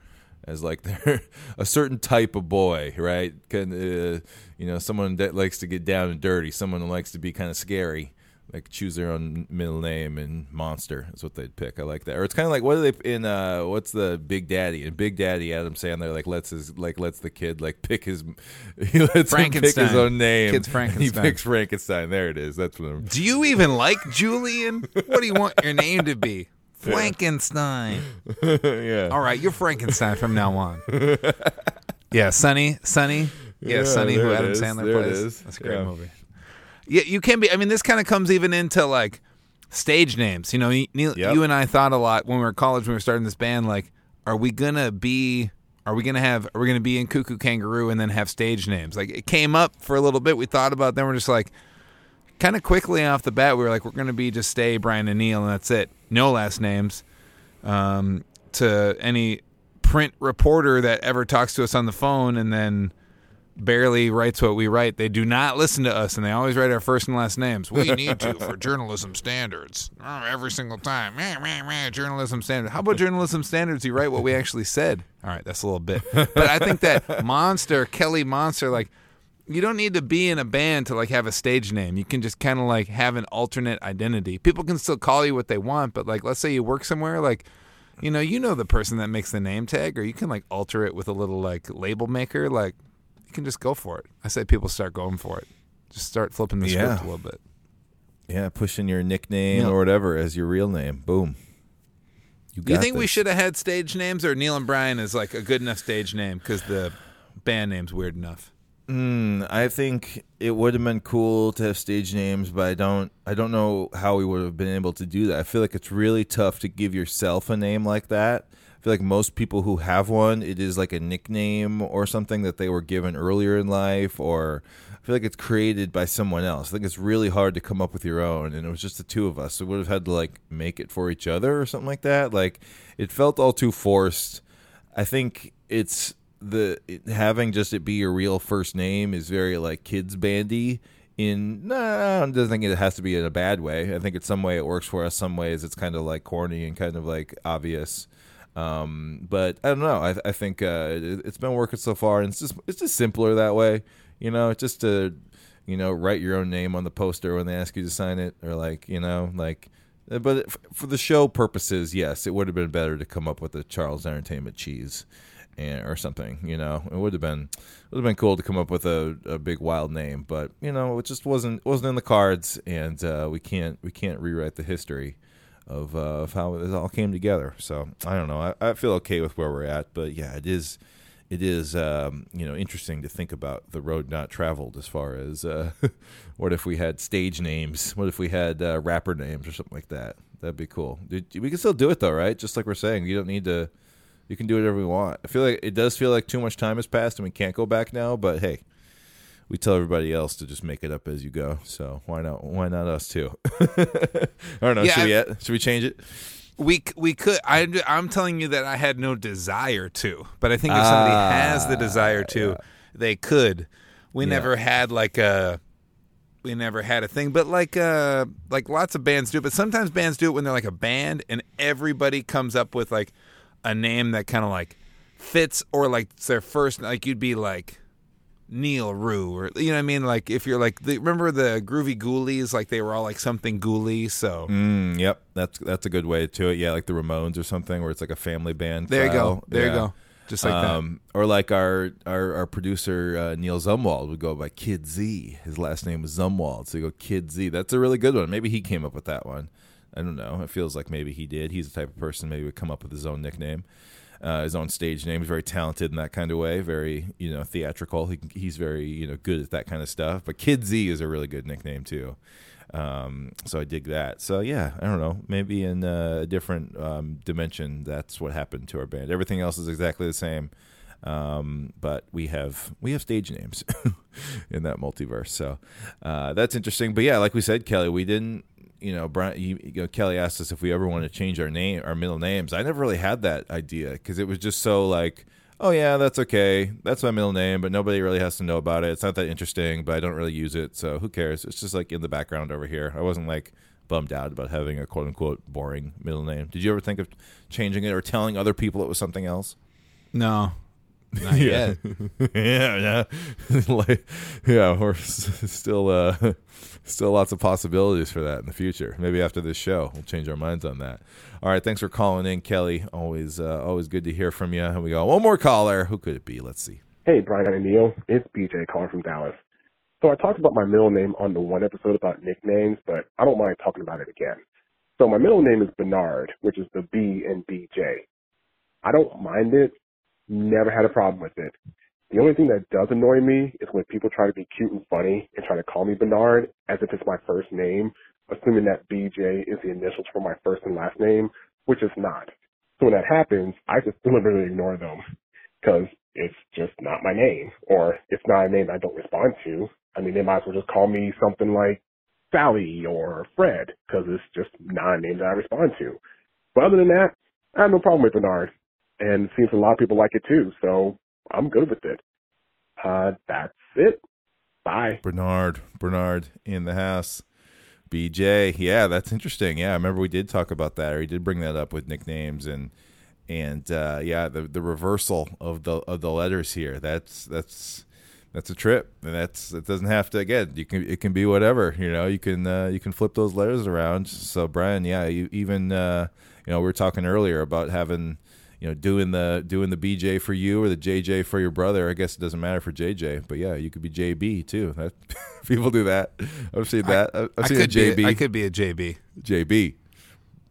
as like a certain type of boy, right? Can uh, you know someone that likes to get down and dirty, someone who likes to be kind of scary, like choose their own middle name and monster is what they'd pick. I like that. Or it's kind of like what are they in? uh What's the Big Daddy? And Big Daddy Adam Sandler like lets his like lets the kid like pick his he lets him pick his own name. Kid's Frankenstein. He picks Frankenstein. There it is. That's what I'm. Do you even like Julian? What do you want your name to be? Frankenstein. yeah. All right, you're Frankenstein from now on. Yeah, Sonny, Sonny. Yeah, Yeah, Sonny, who there it Adam is, Sandler there plays. is. That's a great Yeah. movie. Yeah, you can be. I mean, this kind of comes even into like stage names. You know, you, Neil, Yep. you and I thought a lot when we were in college when we were starting this band. Like, are we gonna be? Are we gonna have? Are we gonna be in Koo Koo Kangaroo and then have stage names? Like, it came up for a little bit. We thought about. it, Then we're just like, kind of quickly off the bat, we were like, we're gonna be just stay Brian and Neil, and that's it. No last names. Um, to any print reporter that ever talks to us on the phone and then barely writes what we write. They do not listen to us, and they always write our first and last names. We need to for journalism standards Oh, every single time. Meh, meh, meh, journalism standards. How about journalism standards? You write what we actually said. All right, that's a little bit, but I think that Monster, Kelly Monster, like. You don't need to be in a band to like have a stage name. You can just kind of like have an alternate identity. People can still call you what they want, but like let's say you work somewhere like you know, you know the person that makes the name tag, or you can like alter it with a little like label maker. Like you can just go for it. I say people start going for it. Just start flipping the Yeah. script a little bit. Yeah, pushing your nickname Yeah. or whatever as your real name. Boom. You you think we should have had stage names, or Neil and Brian is like a good enough stage name because the band name's weird enough? Mm, I think it would have been cool to have stage names, but I don't. I don't know how we would have been able to do that. I feel like it's really tough to give yourself a name like that. Feel like most people who have one, it is like a nickname or something that they were given earlier in life, or I feel like it's created by someone else. I think it's really hard to come up with your own, and it was just the two of us. So we would have had to like make it for each other or something like that. Like it felt all too forced. I think it's the it, having just it be your real first name is very like kids bandy. In no, I don't think it has to be in a bad way. I think in some way it works for us. Some ways it's kind of like corny and kind of like obvious. Um, but I don't know. I, I think uh, it, it's been working so far, and it's just it's just simpler that way. You know, just to you know write your own name on the poster when they ask you to sign it, or like you know like. uh, But for the show purposes, yes, it would have been better to come up with a Charles Entertainment cheese, or something. You know, it would have been would have been cool to come up with a, a big wild name, but you know, it just wasn't wasn't in the cards, and uh, we can't we can't rewrite the history of uh, of how it all came together. So I don't know. I, I feel okay with where we're at, but yeah, it is it is um, you know interesting to think about the road not traveled as far as uh, what if we had stage names? What if we had uh, rapper names or something like that? That'd be cool. We can still do it though, right? Just like we're saying, you don't need to. You can do whatever we want. I feel like it does feel like too much time has passed and we can't go back now. But hey, we tell everybody else to just make it up as you go. So why not? Why not us too? I don't know. Yeah, should we I- should we change it? We we could. I, I'm telling you that I had no desire to, but I think if somebody has the desire to, they could. We Yeah. never had like a we never had a thing. But like uh like lots of bands do. But sometimes bands do it when they're like a band and everybody comes up with like a name that kind of like fits or like it's their first like you'd be like Neil Rue or you know what I mean like if you're like the, remember the Groovy Ghoulies like they were all like something ghouly so Mm, yep, that's that's a good way to it. Yeah, like the Ramones or something, where it's like a family band. there you go there Yeah. you go just like that um, Or like our our, our producer uh, Neil Zumwald would go by Kid Z. His last name was Zumwald, so you go Kid Z. That's a really good one. Maybe he came up with that one. I don't know. It feels like maybe he did. He's the type of person maybe would come up with his own nickname, uh, his own stage name. He's very talented in that kind of way. Very you know theatrical. He, he's very you know good at that kind of stuff. But Kid Z is a really good nickname too. Um, so I dig that. So yeah, I don't know. Maybe in uh, a different um, dimension, that's what happened to our band. Everything else is exactly the same, um, but we have we have stage names in that multiverse. So uh, that's interesting. But yeah, like we said, Kelly, we didn't. You know, Brian. You, you know, Kelly asked us if we ever want to change our name, our middle names. I never really had that idea because it was just so like oh yeah, that's okay. That's my middle name, but nobody really has to know about it. It's not that interesting, but I don't really use it, so who cares? It's just like in the background over here. I wasn't like bummed out about having a quote unquote boring middle name. Did you ever think of changing it or telling other people it was something else? no not yet yeah, yeah, like, yeah. We're still, uh, still lots of possibilities for that in the future. Maybe after this show, we'll change our minds on that. All right, thanks for calling in, Kelly. Always, uh, always good to hear from you. And we got one more caller. Who could it be? Let's see. Hey, Brian and Neil. It's BJ calling from Dallas. So I talked about my middle name on the one episode about nicknames, but I don't mind talking about it again. So my middle name is Bernard, which is the B in BJ. I don't mind it. Never had a problem with it. The only thing that does annoy me is when people try to be cute and funny and try to call me Bernard as if it's my first name, assuming that BJ is the initials for my first and last name, which is not. So when that happens, I just deliberately ignore them because it's just not my name, or it's not a name I don't respond to. I mean, they might as well just call me something like Sally or Fred, because it's just not a name that I respond to. But other than that, I have no problem with Bernard, and it seems a lot of people like it too, so I'm good with it. Uh, that's it. Bye. Bernard, Bernard in the house. BJ, yeah, that's interesting. Yeah, I remember we did talk about that, or he did bring that up with nicknames and and uh, yeah, the the reversal of the of the letters here. That's that's that's a trip, and that's it doesn't have to again. You can it can be whatever you know. You can uh, you can flip those letters around. So Brian, yeah, you even uh, you know we were talking earlier about having you know doing the doing the BJ for you or the JJ for your brother. I guess it doesn't matter for JJ, but yeah, you could be JB too. That people do that. I've seen that. I've I seen a could be JB. I could be a JB JB.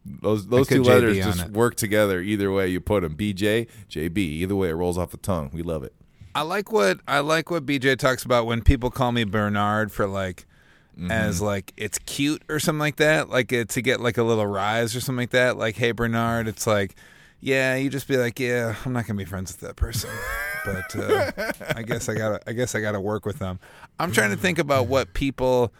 Those those two JB letters just it. work together. Either way you put them, BJ, JB. Either way, it rolls off the tongue. We love it. I like what I like what BJ talks about when people call me Bernard for like Mm-hmm. as like it's cute or something like that, like uh, to get like a little rise or something like that. Like, hey Bernard, it's like, yeah, you just be like, yeah, I'm not gonna be friends with that person, but uh, I guess I gotta, I guess I gotta work with them. I'm trying to think about what people.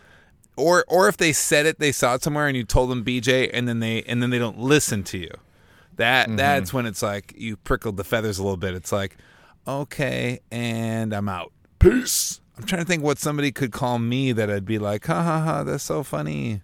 Or, or if they said it, they saw it somewhere, and you told them BJ, and then they and then they don't listen to you. That Mm-hmm. that's when it's like you prickled the feathers a little bit. It's like, okay, and I'm out. Peace. I'm trying to think what somebody could call me that I'd be like, ha ha ha, that's so funny.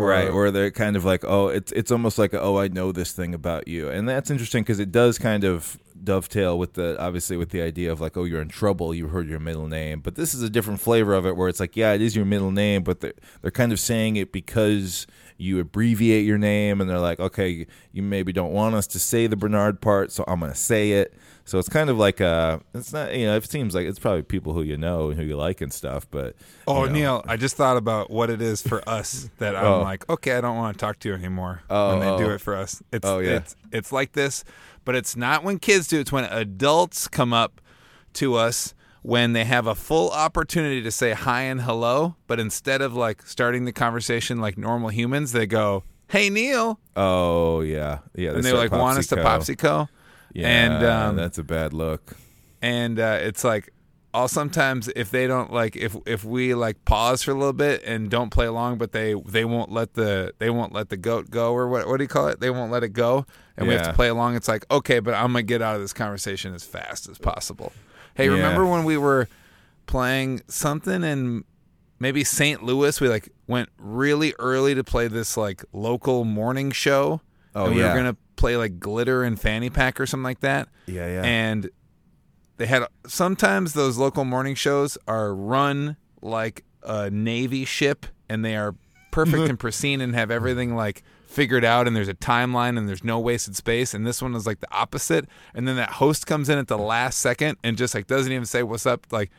Right or they're kind of like oh it's it's almost like oh i know this thing about you. And that's interesting because it does kind of dovetail with the obviously with the idea of like oh you're in trouble. You heard your middle name. But this is a different flavor of it where it's like yeah it is your middle name but they're, they're kind of saying it because you abbreviate your name and they're like okay you maybe don't want us to say the bernard part so i'm going to say it so it's kind of like a, it's not you know it seems like it's probably people who you know and who you like and stuff but Oh, you know. Neil, I just thought about what it is for us that I'm Oh. like, okay, I don't want to talk to you anymore Oh, when they do oh. it for us. It's, Oh, yeah. it's it's like this, but it's not when kids do. it. It's when adults come up to us when they have a full opportunity to say hi and hello, but instead of like starting the conversation like normal humans, they go, "Hey, Neil," oh yeah. Yeah and they like want us to Popsico. yeah and um, that's a bad look. and uh, it's like all sometimes if they don't like if if we like pause for a little bit and don't play along but they they won't let the they won't let the goat go or what what do you call it? They won't let it go and we have to play along it's like okay but i'm gonna get out of this conversation as fast as possible hey Yeah. remember when we were playing something in maybe St. Louis. We like went really early to play this like local morning show. Oh, and we yeah. were gonna play like glitter and fanny pack or something like that. Yeah, yeah. And they had sometimes those local morning shows are run like a navy ship, and they are perfect and pristine and have everything like figured out and there's a timeline and there's no wasted space and this one is like the opposite. And then that host comes in at the last second and just like doesn't even say what's up like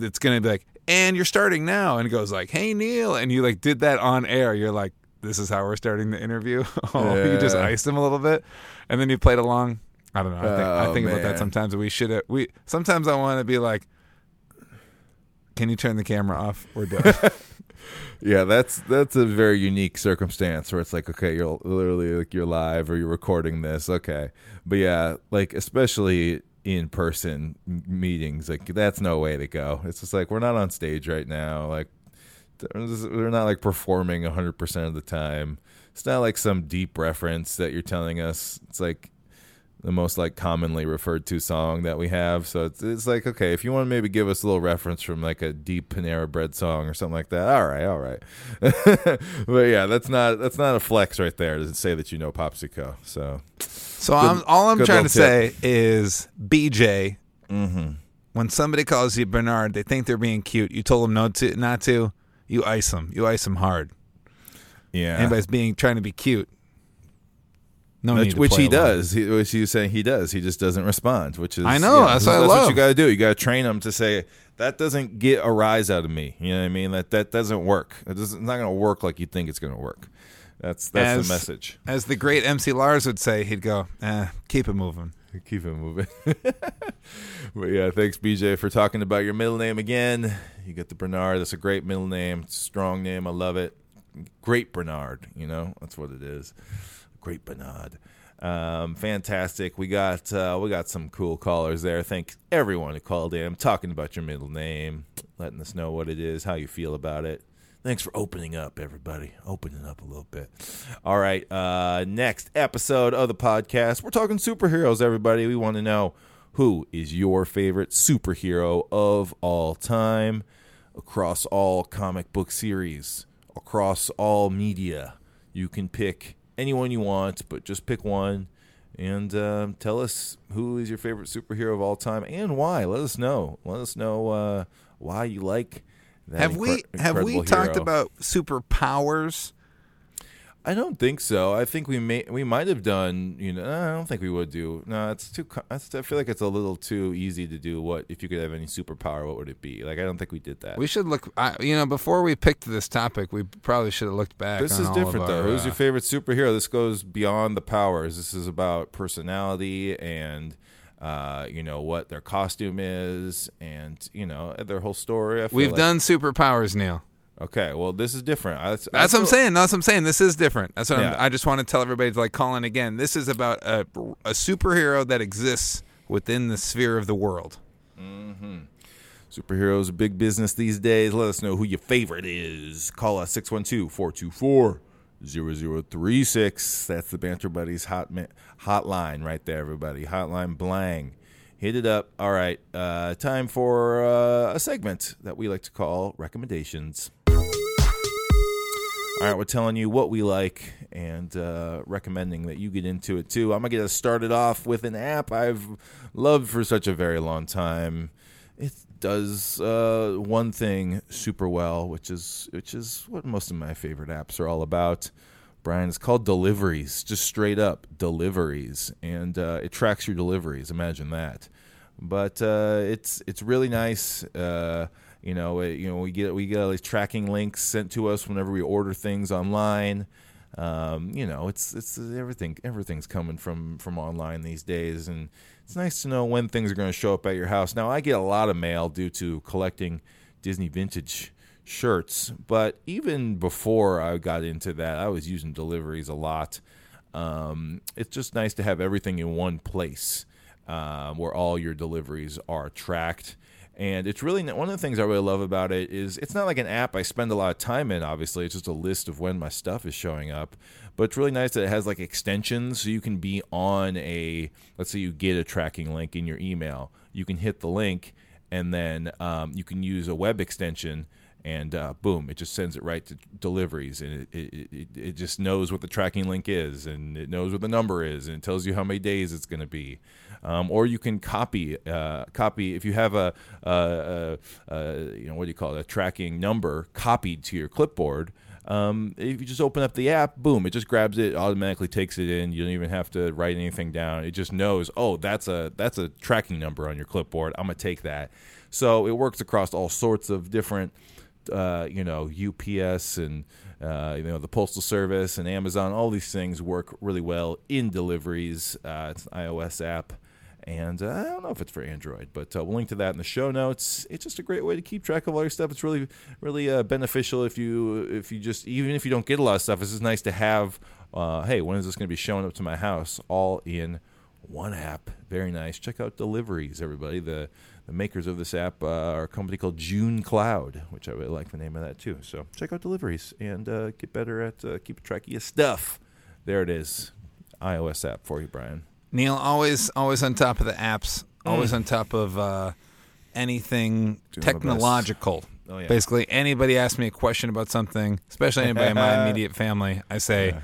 it's gonna be like and you're starting now and it goes like hey neil and you like did that on air. You're like this is how we're starting the interview. Oh you just Yeah. iced him a little bit. And then you played along. I don't know. I think, I Oh, think about that sometimes. We should have we sometimes i want to be like can you turn the camera off we're done Yeah, that's that's a very unique circumstance where it's like, okay, you're literally like you're live or you're recording this, okay, but yeah, like especially in person meetings, like that's no way to go. It's just like we're not on stage right now, like we're not like performing hundred percent of the time. It's not like some deep reference that you're telling us. It's like the most like commonly referred to song that we have. So it's, it's like okay, if you want to maybe give us a little reference from like a deep Panera Bread song or something like that, all right, all right. but yeah, that's not that's not a flex right there to say that you know Popsico. So So Good- I'm, all I'm trying to little say is BJ. Mhm. When somebody calls you Bernard, they think they're being cute. You told them no to, not to. You ice them. You ice them hard. yeah, Anybody's being trying to be cute. No which, need to which play he does. He, which he was saying he does. He just doesn't respond. Which is I know, yeah, that's what I what you got to do. You got to train him to say that doesn't get a rise out of me. You know what I mean? That that doesn't work. It doesn't, it's not going to work like you think it's going to work. That's that's As- the message. As the great MC Lars would say, he'd go, eh, keep it moving. Keep it moving. but yeah, thanks BJ for talking about your middle name again. You got the Bernard. That's a great middle name. It's a strong name. I love it. Great Bernard. You know that's what it is. Great Bernard. Um, fantastic. We got uh, we got some cool callers there. Thank everyone who called in, I'm talking about your middle name, letting us know what it is, how you feel about it. Thanks for opening up, everybody. Opening up a little bit. All right. Uh, next episode of the podcast, we're talking superheroes, everybody. We want to know who is your favorite superhero of all time across all comic book series, across all media. You can pick anyone you want, but just pick one and um, tell us who is your favorite superhero of all time and why. Let us know. Let us know uh, why you like that. have we have we incredible talked hero. about superpowers? I don't think so. I think we may we might have done. You know, I don't think we would do. No, it's too. That's, I feel like it's a little too easy to do. What if you could have any superpower? What would it be? Like I don't think we did that. We should look. I, you know, before we picked this topic, we probably should have looked back. This is different of though. our, Who's uh, your favorite superhero? This goes beyond the powers. This is about personality and uh, you know what their costume is and you know their whole story. We've like- done superpowers, Neil. Okay, well this is different. I, That's what I'm saying. That's what I'm saying. This is different. That's what Yeah. I'm, I just want to tell everybody to like call in again. This is about a, a superhero that exists within the sphere of the world. Superheroes are big business these days. Let us know who your favorite is. Call us 612 424 0036. That's the Banter Buddies hot mi- hotline right there, everybody. Hotline blang. Hit it up. All right. Uh, time for uh, a segment that we like to call recommendations. All right, we're telling you what we like and uh, recommending that you get into it too. I'm gonna get us started off with an app I've loved for such a very long time. It does uh, one thing super well, which is which is what most of my favorite apps are all about. Brian, it's called Deliveries, just straight up Deliveries, and uh, it tracks your deliveries. Imagine that. But uh, it's it's really nice. Uh, you know, it, you know, we get we get all these tracking links sent to us whenever we order things online. Um, you know, it's it's everything everything's coming from from online these days, and it's nice to know when things are going to show up at your house. Now, I get a lot of mail due to collecting Disney vintage shirts, but even before I got into that, I was using deliveries a lot. Um, it's just nice to have everything in one place um, where all your deliveries are tracked. And it's really one of the things I really love about it is it's not like an app I spend a lot of time in. Obviously, it's just a list of when my stuff is showing up. But it's really nice that it has like extensions, so you can be on a. Let's say you get a tracking link in your email, you can hit the link, and then um, you can use a web extension and uh, boom, it just sends it right to deliveries, and it, it, it, it just knows what the tracking link is, and it knows what the number is, and it tells you how many days it's going to be. Um, or you can copy uh, copy if you have a, a, a, a you know what do you call it a tracking number copied to your clipboard. Um, if you just open up the app, boom, it just grabs it, automatically takes it in. You don't even have to write anything down. It just knows, oh, that's a that's a tracking number on your clipboard. I'm gonna take that. So it works across all sorts of different, uh, you know, UPS and uh, you know the Postal Service and Amazon. All these things work really well in deliveries. Uh, it's an iOS app. And uh, I don't know if it's for Android, but uh, we'll link to that in the show notes. It's just a great way to keep track of all your stuff. It's really, really uh, beneficial if you, if you just, even if you don't get a lot of stuff. It's just nice to have. Uh, hey, when is this going to be showing up to my house? All in one app. Very nice. Check out Deliveries, everybody. The the makers of this app uh, are a company called Junecloud, which I really like the name of that too. So check out Deliveries and uh, get better at keeping track of your stuff. There it is, iOS app for you, Brian. Neil, always always on top of the apps, always Mm. on top of uh, anything Doing my best. technological. Oh, yeah. Basically, anybody asks me a question about something, especially anybody in my immediate family, I say,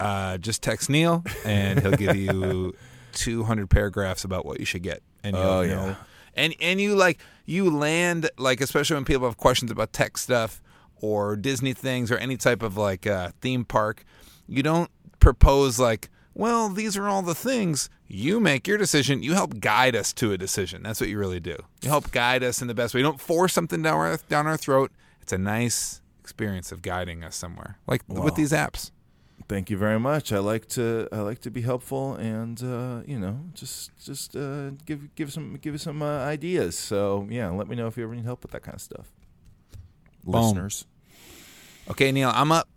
uh, just text Neil, and he'll give you 200 paragraphs about what you should get, and you'll Oh, yeah. know. And and you like you land like especially when people have questions about tech stuff or Disney things or any type of like uh, theme park, you don't propose like, well, these are all the things. You make your decision. You help guide us to a decision. That's what you really do. You help guide us in the best way. You don't force something down our down our throat. It's a nice experience of guiding us somewhere, like Wow. with these apps. Thank you very much. I like to I like to be helpful and uh, you know just just uh, give give some give some uh, ideas. So yeah, let me know if you ever need help with that kind of stuff. Boom. Listeners, Okay, Neil, I'm up.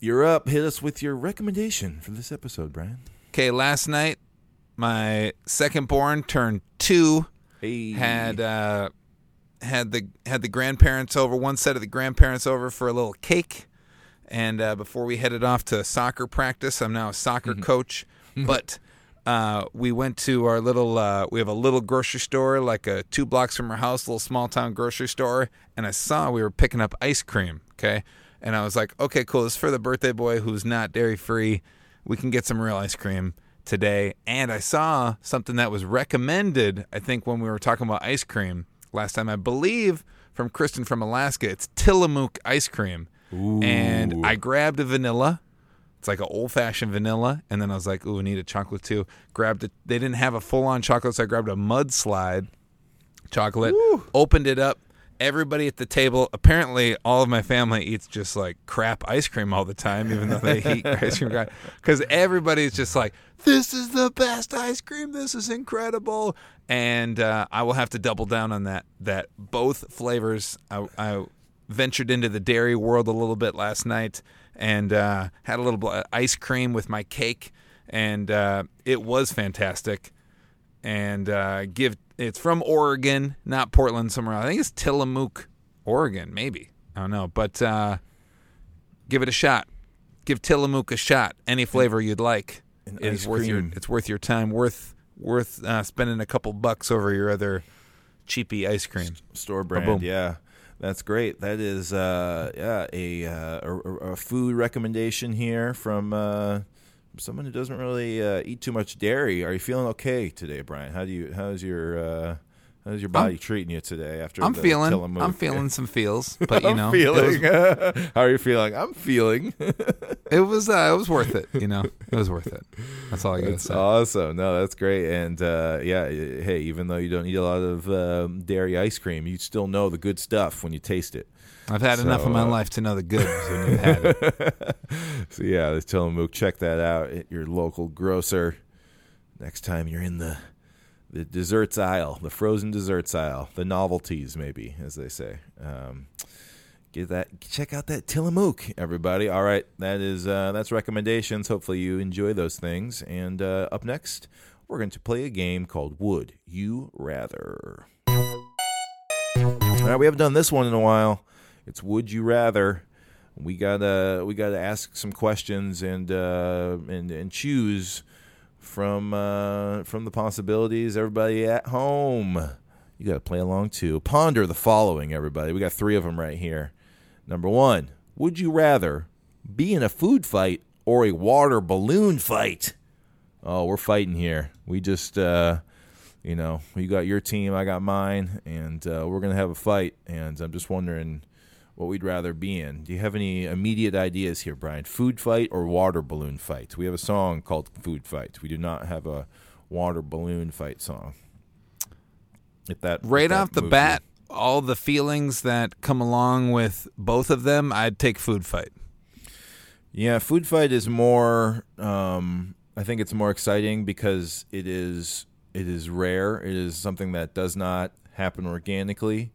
You're up. Hit us with your recommendation for this episode, Brian. Okay, last night my second born turned two. Hey, Had uh, had the had the grandparents over. One set of the grandparents over for a little cake, and uh, before we headed off to soccer practice, I'm now a soccer coach. But uh, we went to our little. Uh, we have a little grocery store, like a two blocks from our house, a little small town grocery store, and I saw we were picking up ice cream. Okay, and I was like, okay, cool. This is for the birthday boy who's not dairy free. We can get some real ice cream today. And I saw something that was recommended, I think, when we were talking about ice cream last time, I believe from Kristen from Alaska. It's Tillamook ice cream. Ooh. And I grabbed a vanilla. It's like an old fashioned vanilla. And then I was like, ooh, I need a chocolate too. Grabbed it. They didn't have a full on chocolate, so I grabbed a mudslide chocolate, Ooh. opened it up. Everybody at the table, apparently, all of my family eats just like crap ice cream all the time, even though they eat ice cream. Because everybody's just like, this is the best ice cream. This is incredible. And uh, I will have to double down on that. That both flavors, I, I ventured into the dairy world a little bit last night and uh, had a little bl- ice cream with my cake. And uh, it was fantastic and uh, give it's from Oregon, not Portland, somewhere else. I think it's Tillamook, Oregon, maybe. I don't know, but uh, give it a shot. Give Tillamook a shot. Any flavor you'd like An ice worth your. It's worth your time. Worth worth uh, spending a couple bucks over your other cheapy ice cream. store brand. boom. Yeah, that's great. That is uh, yeah a, uh, a a food recommendation here from uh, someone who doesn't really uh, eat too much dairy. Are you feeling okay today, Brian? How do you how's your uh, how's your body treating you today after I'm the feeling. Tillamook? I'm feeling some feels, but you know, it was- feeling. How are you feeling? I'm feeling. it was uh, it was worth it. You know, it was worth it. That's all I gotta say. awesome. No, that's great. And uh, yeah, hey, even though you don't eat a lot of um, dairy ice cream, you still know the good stuff when you taste it. I've had enough of my uh, life to know the good when you've had it. so yeah, the Tillamook. Check that out at your local grocer. Next time you're in the the desserts aisle, the frozen desserts aisle, the novelties, maybe as they say. Um, get that. Check out that Tillamook, everybody. All right, that is uh, that's recommendations. Hopefully you enjoy those things. And uh, up next, we're going to play a game called Would You Rather. All right, we haven't done this one in a while. It's Would You Rather. We gotta we gotta ask some questions and uh, and and choose from uh, from the possibilities. Everybody at home, You got to play along too. Ponder the following, everybody. We got three of them right here. Number one, would you rather be in a food fight or a water balloon fight? Oh, we're fighting here. We just, uh, you know, you got your team, I got mine, and uh, we're to have a fight. And I'm just wondering what we'd rather be in. Do you have any immediate ideas here, Brian? Food fight or water balloon fight? We have a song called Food Fight. We do not have a water balloon fight song. If that if Right that off the bat, all the feelings that come along with both of them, I'd take food fight. yeah, food fight is more. Um, I think it's more exciting because it is it is rare. It is something that does not happen organically.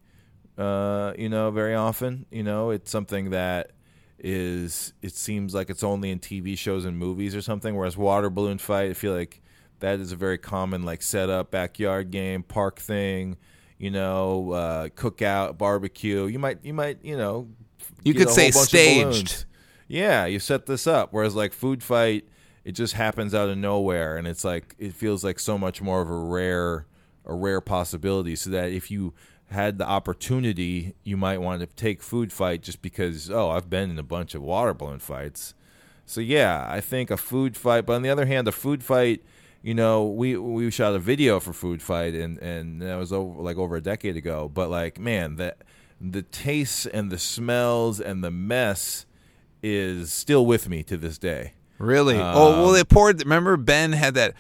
Uh, you know, very often. You know, it's something that is. It seems like it's only in TV shows and movies or something. Whereas water balloon fight, I feel like that is a very common like setup, backyard game, park thing. You know, uh, cookout, barbecue. You might, you might, you know, You could say whole bunch of staged. Yeah, you set this up. Whereas like food fight, it just happens out of nowhere, and it's like it feels like so much more of a rare, a rare possibility. So that if you had the opportunity, you might want to take food fight just because. Oh, I've been in a bunch of water balloon fights. So yeah, I think a food fight. But on the other hand, a food fight, you know, we we shot a video for food fight, and and that was over like over a decade ago. But like, man, that the tastes and the smells and the mess is still with me to this day. Really? oh, well, Um, they poured. Remember, Ben had that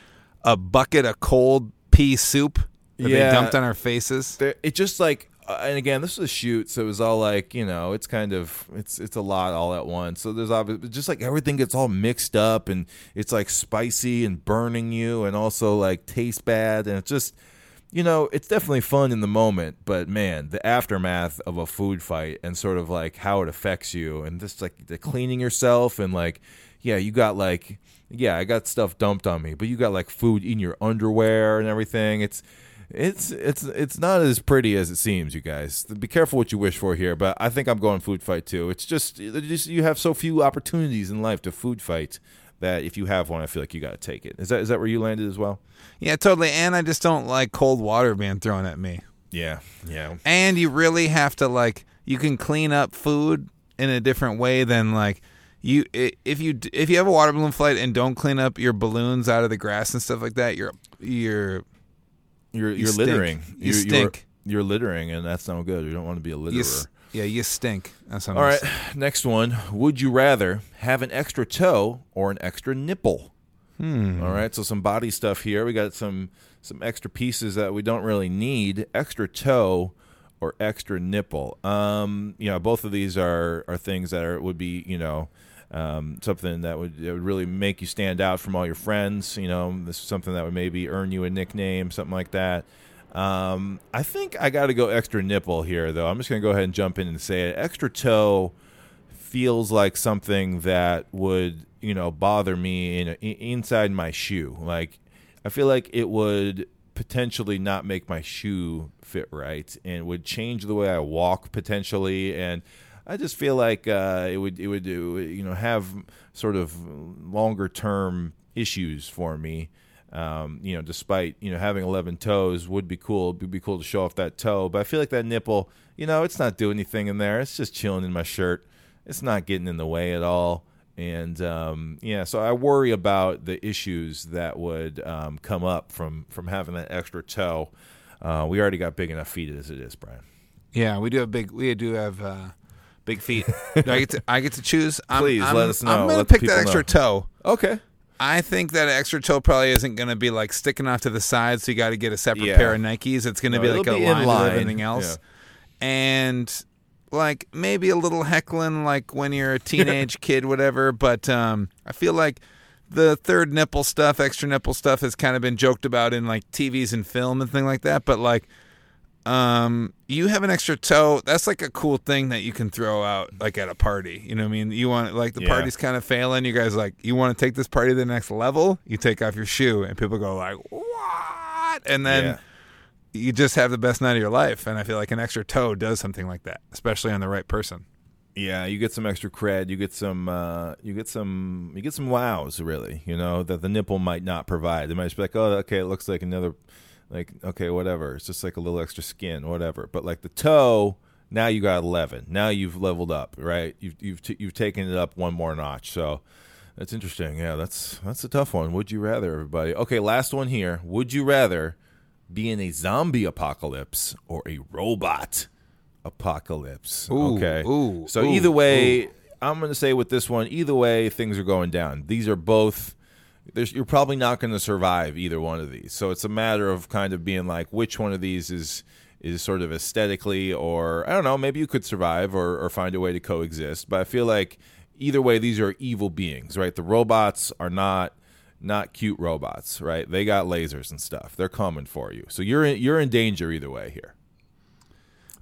a bucket of cold pea soup that Yeah. they dumped on our faces. There- it just like uh, and again this was a shoot so it was all like you know it's kind of it's it's a lot all at once so there's obviously just like everything gets all mixed up and it's like spicy and burning you and also like tastes bad and it's just you know it's definitely fun in the moment but man the aftermath of a food fight and sort of like how it affects you and just like the cleaning yourself and like yeah you got like yeah i got stuff dumped on me but you got like food in your underwear and everything it's it's it's it's not as pretty as it seems, you guys. Be careful what you wish for here, but I think I'm going food fight too. It's just, just you have so few opportunities in life to food fight that if you have one, I feel like you got to take it. Is that is that where you landed as well? Yeah, totally. And I just don't like cold water being thrown at me. Yeah, yeah. And you really have to like you can clean up food in a different way than like you if you if you have a water balloon flight and don't clean up your balloons out of the grass and stuff like that, you're you're You're You you're stink. littering. You you're, stink. You're, you're littering, and that's no good. You don't want to be a litterer. you s- yeah, you stink. That's All right, next one. Would you rather have an extra toe or an extra nipple? Hmm. All right, so some body stuff here. We got some some extra pieces that we don't really need. Extra toe or extra nipple. Um, you know, both of these are are things that are would be you know um, something that would would really make you stand out from all your friends. You know, this is something that would maybe earn you a nickname, something like that. Um, I think I got to go extra nipple here, though. I'm just going to go ahead and jump in and say it. Extra toe feels like something that would you know bother me in, in inside my shoe. Like I feel like it would potentially not make my shoe fit right and would change the way I walk potentially and I just feel like uh, it would it would you know have sort of longer term issues for me. Um, you know, despite you know having eleven toes would be cool. It would be cool to show off that toe, but I feel like that nipple, you know, it's not doing anything in there. It's just chilling in my shirt. It's not getting in the way at all. And um, yeah, so I worry about the issues that would um, come up from from having that extra toe. Uh, we already got big enough feet as it is, Brian. Yeah, we do have big. We do have uh, big feet. Do I get to. I get to choose. I'm, Please, I'm, let us know. I'm gonna Let the pick that people extra know. toe. Okay. I think that extra toe probably isn't going to be like sticking off to the side, so you got to get a separate Yeah. pair of Nikes. It's going to No, be like a be in line, line. with everything else, and like maybe a little heckling, like when you're a teenage kid, whatever. But um, I feel like the third nipple stuff, extra nipple stuff, has kind of been joked about in like TVs and film and thing like that. But like, um, you have an extra toe. That's like a cool thing that you can throw out like at a party. You know what I mean? You want like the Yeah. party's kind of failing. You guys like you want to take this party to the next level. You take off your shoe and people go like what? And then Yeah. you just have the best night of your life. And I feel like an extra toe does something like that, especially on the right person. Yeah, you get some extra cred. You get some. Uh, you get some. You get some wows. Really, you know that the nipple might not provide. They might just be like, "Oh, okay, it looks like another like okay, whatever. It's just like a little extra skin, whatever. But like the toe, now you got eleven. Now you've leveled up, right? You've you've t- you've taken it up one more notch. So that's interesting. Yeah, that's that's a tough one. Would you rather, everybody? Okay, last one here. Would you rather be in a zombie apocalypse or a robot apocalypse? Ooh, okay. ooh, so ooh, either way. I'm going to say with this one, either way, things are going down. These are both. There's, you're probably not going to survive either one of these. So it's a matter of kind of being like, which one of these is is sort of aesthetically, or I don't know, maybe you could survive or, or find a way to coexist. But I feel like either way, these are evil beings, right? The robots are not not cute robots, right? They got lasers and stuff. They're coming for you. So you're in, you're in danger either way here.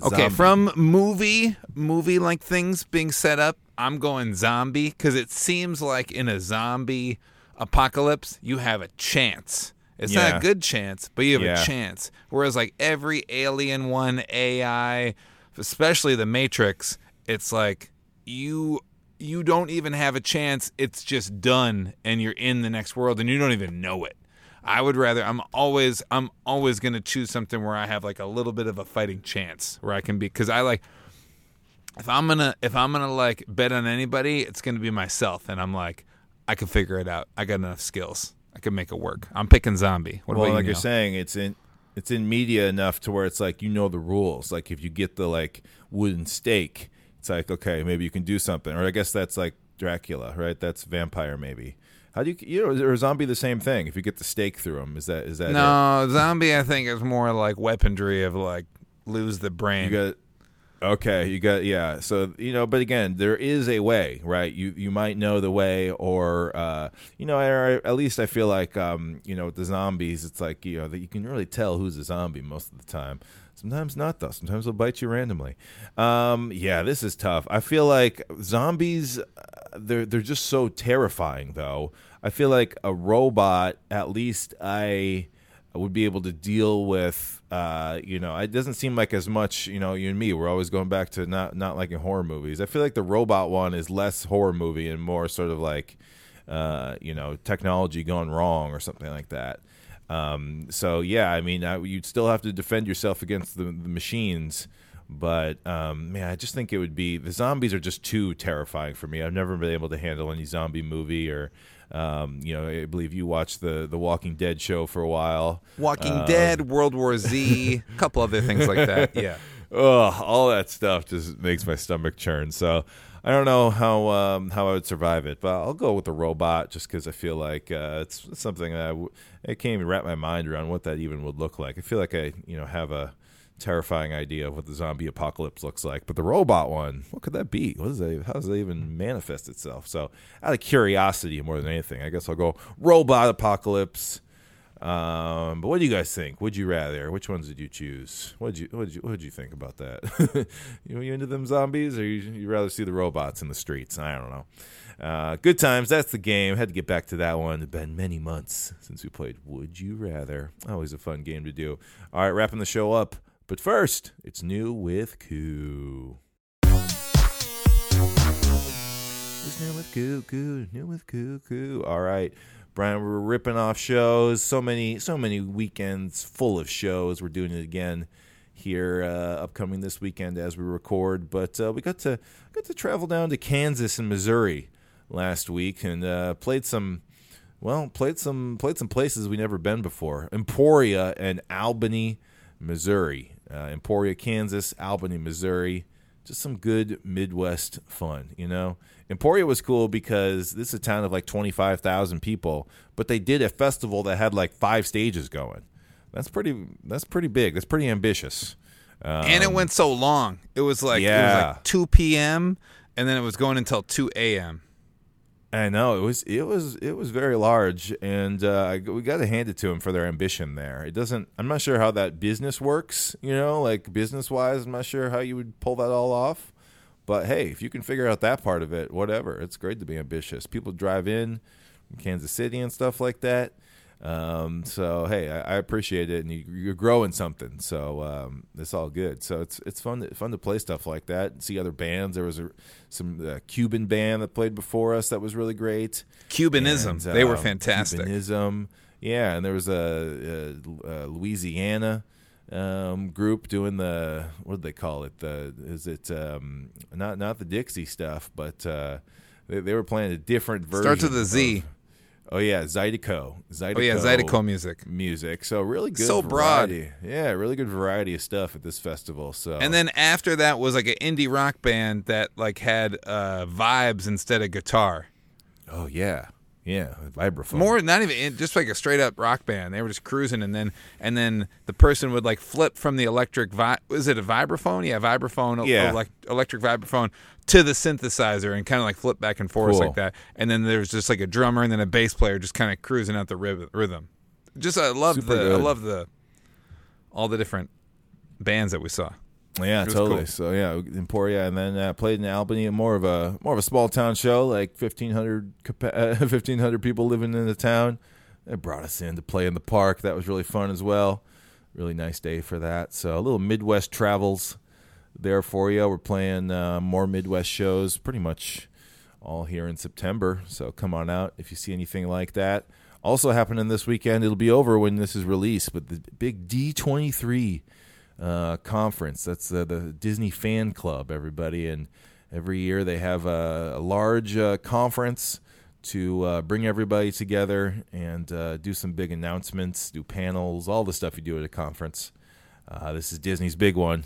Okay, Zombie. from movie movie like things being set up, I'm going zombie because it seems like in a zombie apocalypse you have a chance. It's not a good chance, but you have Yeah. a chance. Whereas like every alien one, AI, especially the Matrix, it's like you you don't even have a chance. It's just done, and you're in the next world, and you don't even know it. I would rather. I'm always. I'm always going to choose something where I have like a little bit of a fighting chance, where I can be. Because I like. If I'm gonna, if I'm gonna like bet on anybody, it's gonna be myself, and I'm like, I can figure it out. I got enough skills. I can make it work. I'm picking zombie. What well, about like you? you're saying, it's in it's in media enough to where it's like you know the rules. Like if you get the like wooden stake, it's like okay, maybe you can do something. Or I guess that's like Dracula, right? That's vampire, maybe. How do you you know or zombie the same thing? If you get the stake through them, is that is that it? No, zombie. I think is more like weaponry of like lose the brain. You got okay. You got yeah. So you know, but again, there is a way, right? You you might know the way, or uh, you know, or at least I feel like um, you know, with the zombies, it's like you know that you can really tell who's a zombie most of the time. Sometimes not though. Sometimes they'll bite you randomly. Um, yeah, this is tough. I feel like zombies, uh, they're they're just so terrifying though. I feel like a robot, at least I would be able to deal with uh you know it doesn't seem like as much you know you and me we're always going back to not not liking horror movies. I feel like the robot one is less horror movie and more sort of like uh you know technology gone wrong or something like that. Um so yeah i mean I, you'd still have to defend yourself against the, the machines but um, man, I just think it would be the zombies are just too terrifying for me. I've never been able to handle any zombie movie or, um, you know, I believe you watched the the Walking Dead show for a while. Walking Um, Dead, World War Z, a couple other things like that. Yeah. Ugh, all that stuff just makes my stomach churn. So I don't know how um, how I would survive it, but I'll go with the robot just because I feel like uh, it's something that I, w- I can't even wrap my mind around what that even would look like. I feel like I you know have a terrifying idea of what the zombie apocalypse looks like, but the robot one, what could that be? What is that? How does that even manifest itself? So out of curiosity more than anything, I guess I'll go robot apocalypse. Um, but what do you guys think? Would you rather? Which ones did you choose? What did you what did you what did you think about that? you, you into them zombies, or you you rather see the robots in the streets? I don't know. Uh, good times. That's the game. Had to get back to that one. It's been many months since we played Would You Rather. Always a fun game to do. All right, wrapping the show up. But first, it's new with Koo. It's new with Koo Koo. New with Koo Koo. All right. Brian, we're ripping off shows. So many, so many weekends full of shows. We're doing it again here, uh, upcoming this weekend as we record. But uh, we got to got to travel down to Kansas and Missouri last week and uh, played some. Well, played some played some places we never been before. Emporia and Albany, Missouri. Uh, Emporia, Kansas, Albany, Missouri. Just some good Midwest fun, you know. Emporia was cool because this is a town of like twenty five thousand people, but they did a festival that had like five stages going. That's pretty. That's pretty big. That's pretty ambitious. Um, and it went so long. It was like it was Yeah. like 2 p.m. and then it was going until 2 a.m. I know it was it was it was very large, and uh, we got to hand it to them for their ambition there. It doesn't. I'm not sure how that business works. You know, like business wise, I'm not sure how you would pull that all off. But hey, if you can figure out that part of it, whatever. It's great to be ambitious. People drive in from Kansas City and stuff like that. Um, so hey, I, I appreciate it, and you, you're growing something. So um, it's all good. So it's it's fun to, fun to play stuff like that and see other bands. There was a some uh, Cuban band that played before us that was really great. Cubanism. And, they were um, fantastic. Cubanism. Yeah, and there was a, a, a Louisiana um, group doing the what do they call it? The is it um, not not the Dixie stuff, but uh, they, they were playing a different version. Starts with a Z. of- oh yeah, Zydeco. Zydeco. Oh yeah, Zydeco music. Music. So really good. So broad. Yeah, really good variety of stuff at this festival. So And then after that was like an indie rock band that like had uh, vibes instead of guitar. oh yeah, yeah, vibraphone. More not even just like a straight up rock band. They were just cruising, and then and then the person would like flip from the electric vi- was it a vibraphone? Yeah, vibraphone. Yeah. elec- electric vibraphone to the synthesizer, and kind of like flip back and forth Cool. like that. And then there's just like a drummer and then a bass player just kind of cruising out the rhythm. Just I love the I love the all the different bands that we saw. Yeah, totally. cool. So yeah, Emporia, and then uh, played in Albany, more of a more of a small town show, like fifteen hundred uh, fifteen hundred people living in the town. They brought us in to play in the park. That was really fun as well. Really nice day for that. So a little Midwest travels there for you. We're playing uh, more Midwest shows, pretty much all here in September. So come on out if you see anything like that. Also happening this weekend. It'll be over when this is released, but the big D twenty three uh, conference. That's uh, the Disney Fan Club, everybody. And every year they have a, a large uh, conference to uh, bring everybody together and uh, do some big announcements, do panels, all the stuff you do at a conference. Uh, this is Disney's big one.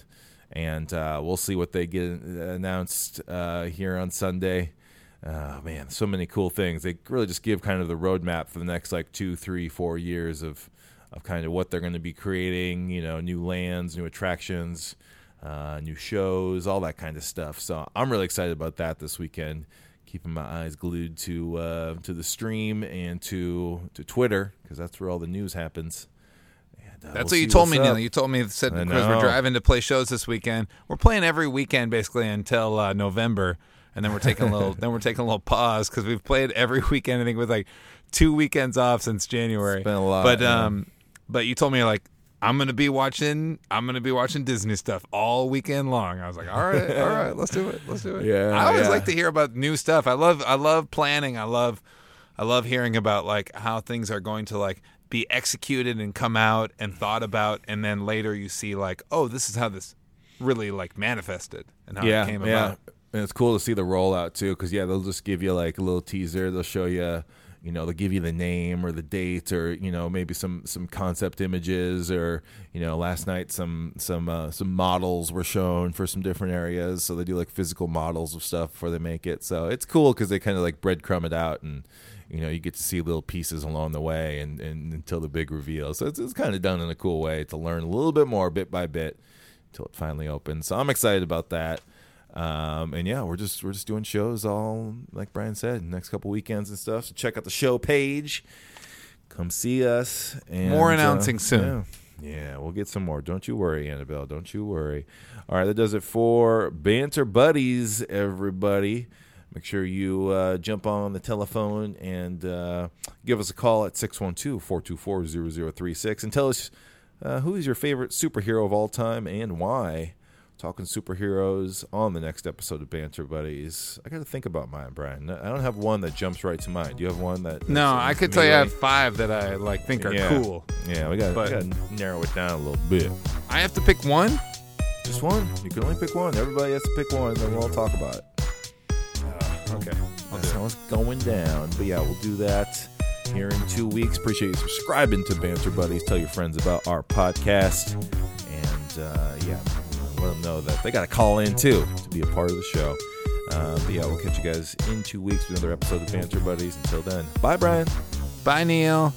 And uh, we'll see what they get announced uh, here on Sunday. Oh man, so many cool things. They really just give kind of the roadmap for the next like two, three, four years of of kind of what they're going to be creating. You know, new lands, new attractions, uh, new shows, all that kind of stuff. So I'm really excited about that this weekend. Keeping my eyes glued to uh, to the stream and to to Twitter because that's where all the news happens. Uh, That's we'll what you told me, up. Neil. You told me said because we're driving to play shows this weekend. We're playing every weekend basically until uh, November, and then we're taking a little. then we're taking a little pause because we've played every weekend. I think with like two weekends off since January. It's been a lot, But yeah. um, but you told me like I'm gonna be watching. I'm gonna be watching Disney stuff all weekend long. I was like, all right, all right, let's do it. Let's do it. Yeah, I always yeah. like to hear about new stuff. I love. I love planning. I love. I love hearing about like how things are going to like be executed and come out and thought about, and then later you see like, oh, this is how this really like manifested and how yeah, it came yeah. about. And it's cool to see the rollout too, because yeah, they'll just give you like a little teaser. They'll show you, you know, they'll give you the name or the date or you know maybe some some concept images or you know last night some some uh, some models were shown for some different areas. So they do like physical models of stuff before they make it. So it's cool because they kind of like breadcrumb it out and. You know, you get to see little pieces along the way, and, and until the big reveal. So it's, it's kind of done in a cool way to learn a little bit more, bit by bit, until it finally opens. So I'm excited about that. Um, and yeah, we're just we're just doing shows all like Brian said, next couple weekends and stuff. So check out the show page. Come see us. And, More uh, announcing soon. Yeah. yeah, we'll get some more. Don't you worry, Annabelle. Don't you worry. All right, that does it for Banter Buddies, everybody. Make sure you uh, jump on the telephone and uh, give us a call at 612 424 0036 and tell us uh, who is your favorite superhero of all time and why. Talking superheroes on the next episode of Banter Buddies. I got to think about mine, Brian. I don't have one that jumps right to mind. Do you have one that? No, I could tell you I have five that I like think are Yeah. cool. Yeah, we got But- to narrow it down a little bit. I have to pick one. Just one. You can only pick one. Everybody has to pick one, and then we'll all talk about it. Okay, I'll That's how it's going down. But yeah, we'll do that here in two weeks. Appreciate you subscribing to Banter Buddies. Tell your friends about our podcast. And uh, yeah, let them know that they got to call in too to be a part of the show. Uh, but yeah, we'll catch you guys in two weeks with another episode of Banter Buddies. Until then, bye, Brian. Bye, Neil.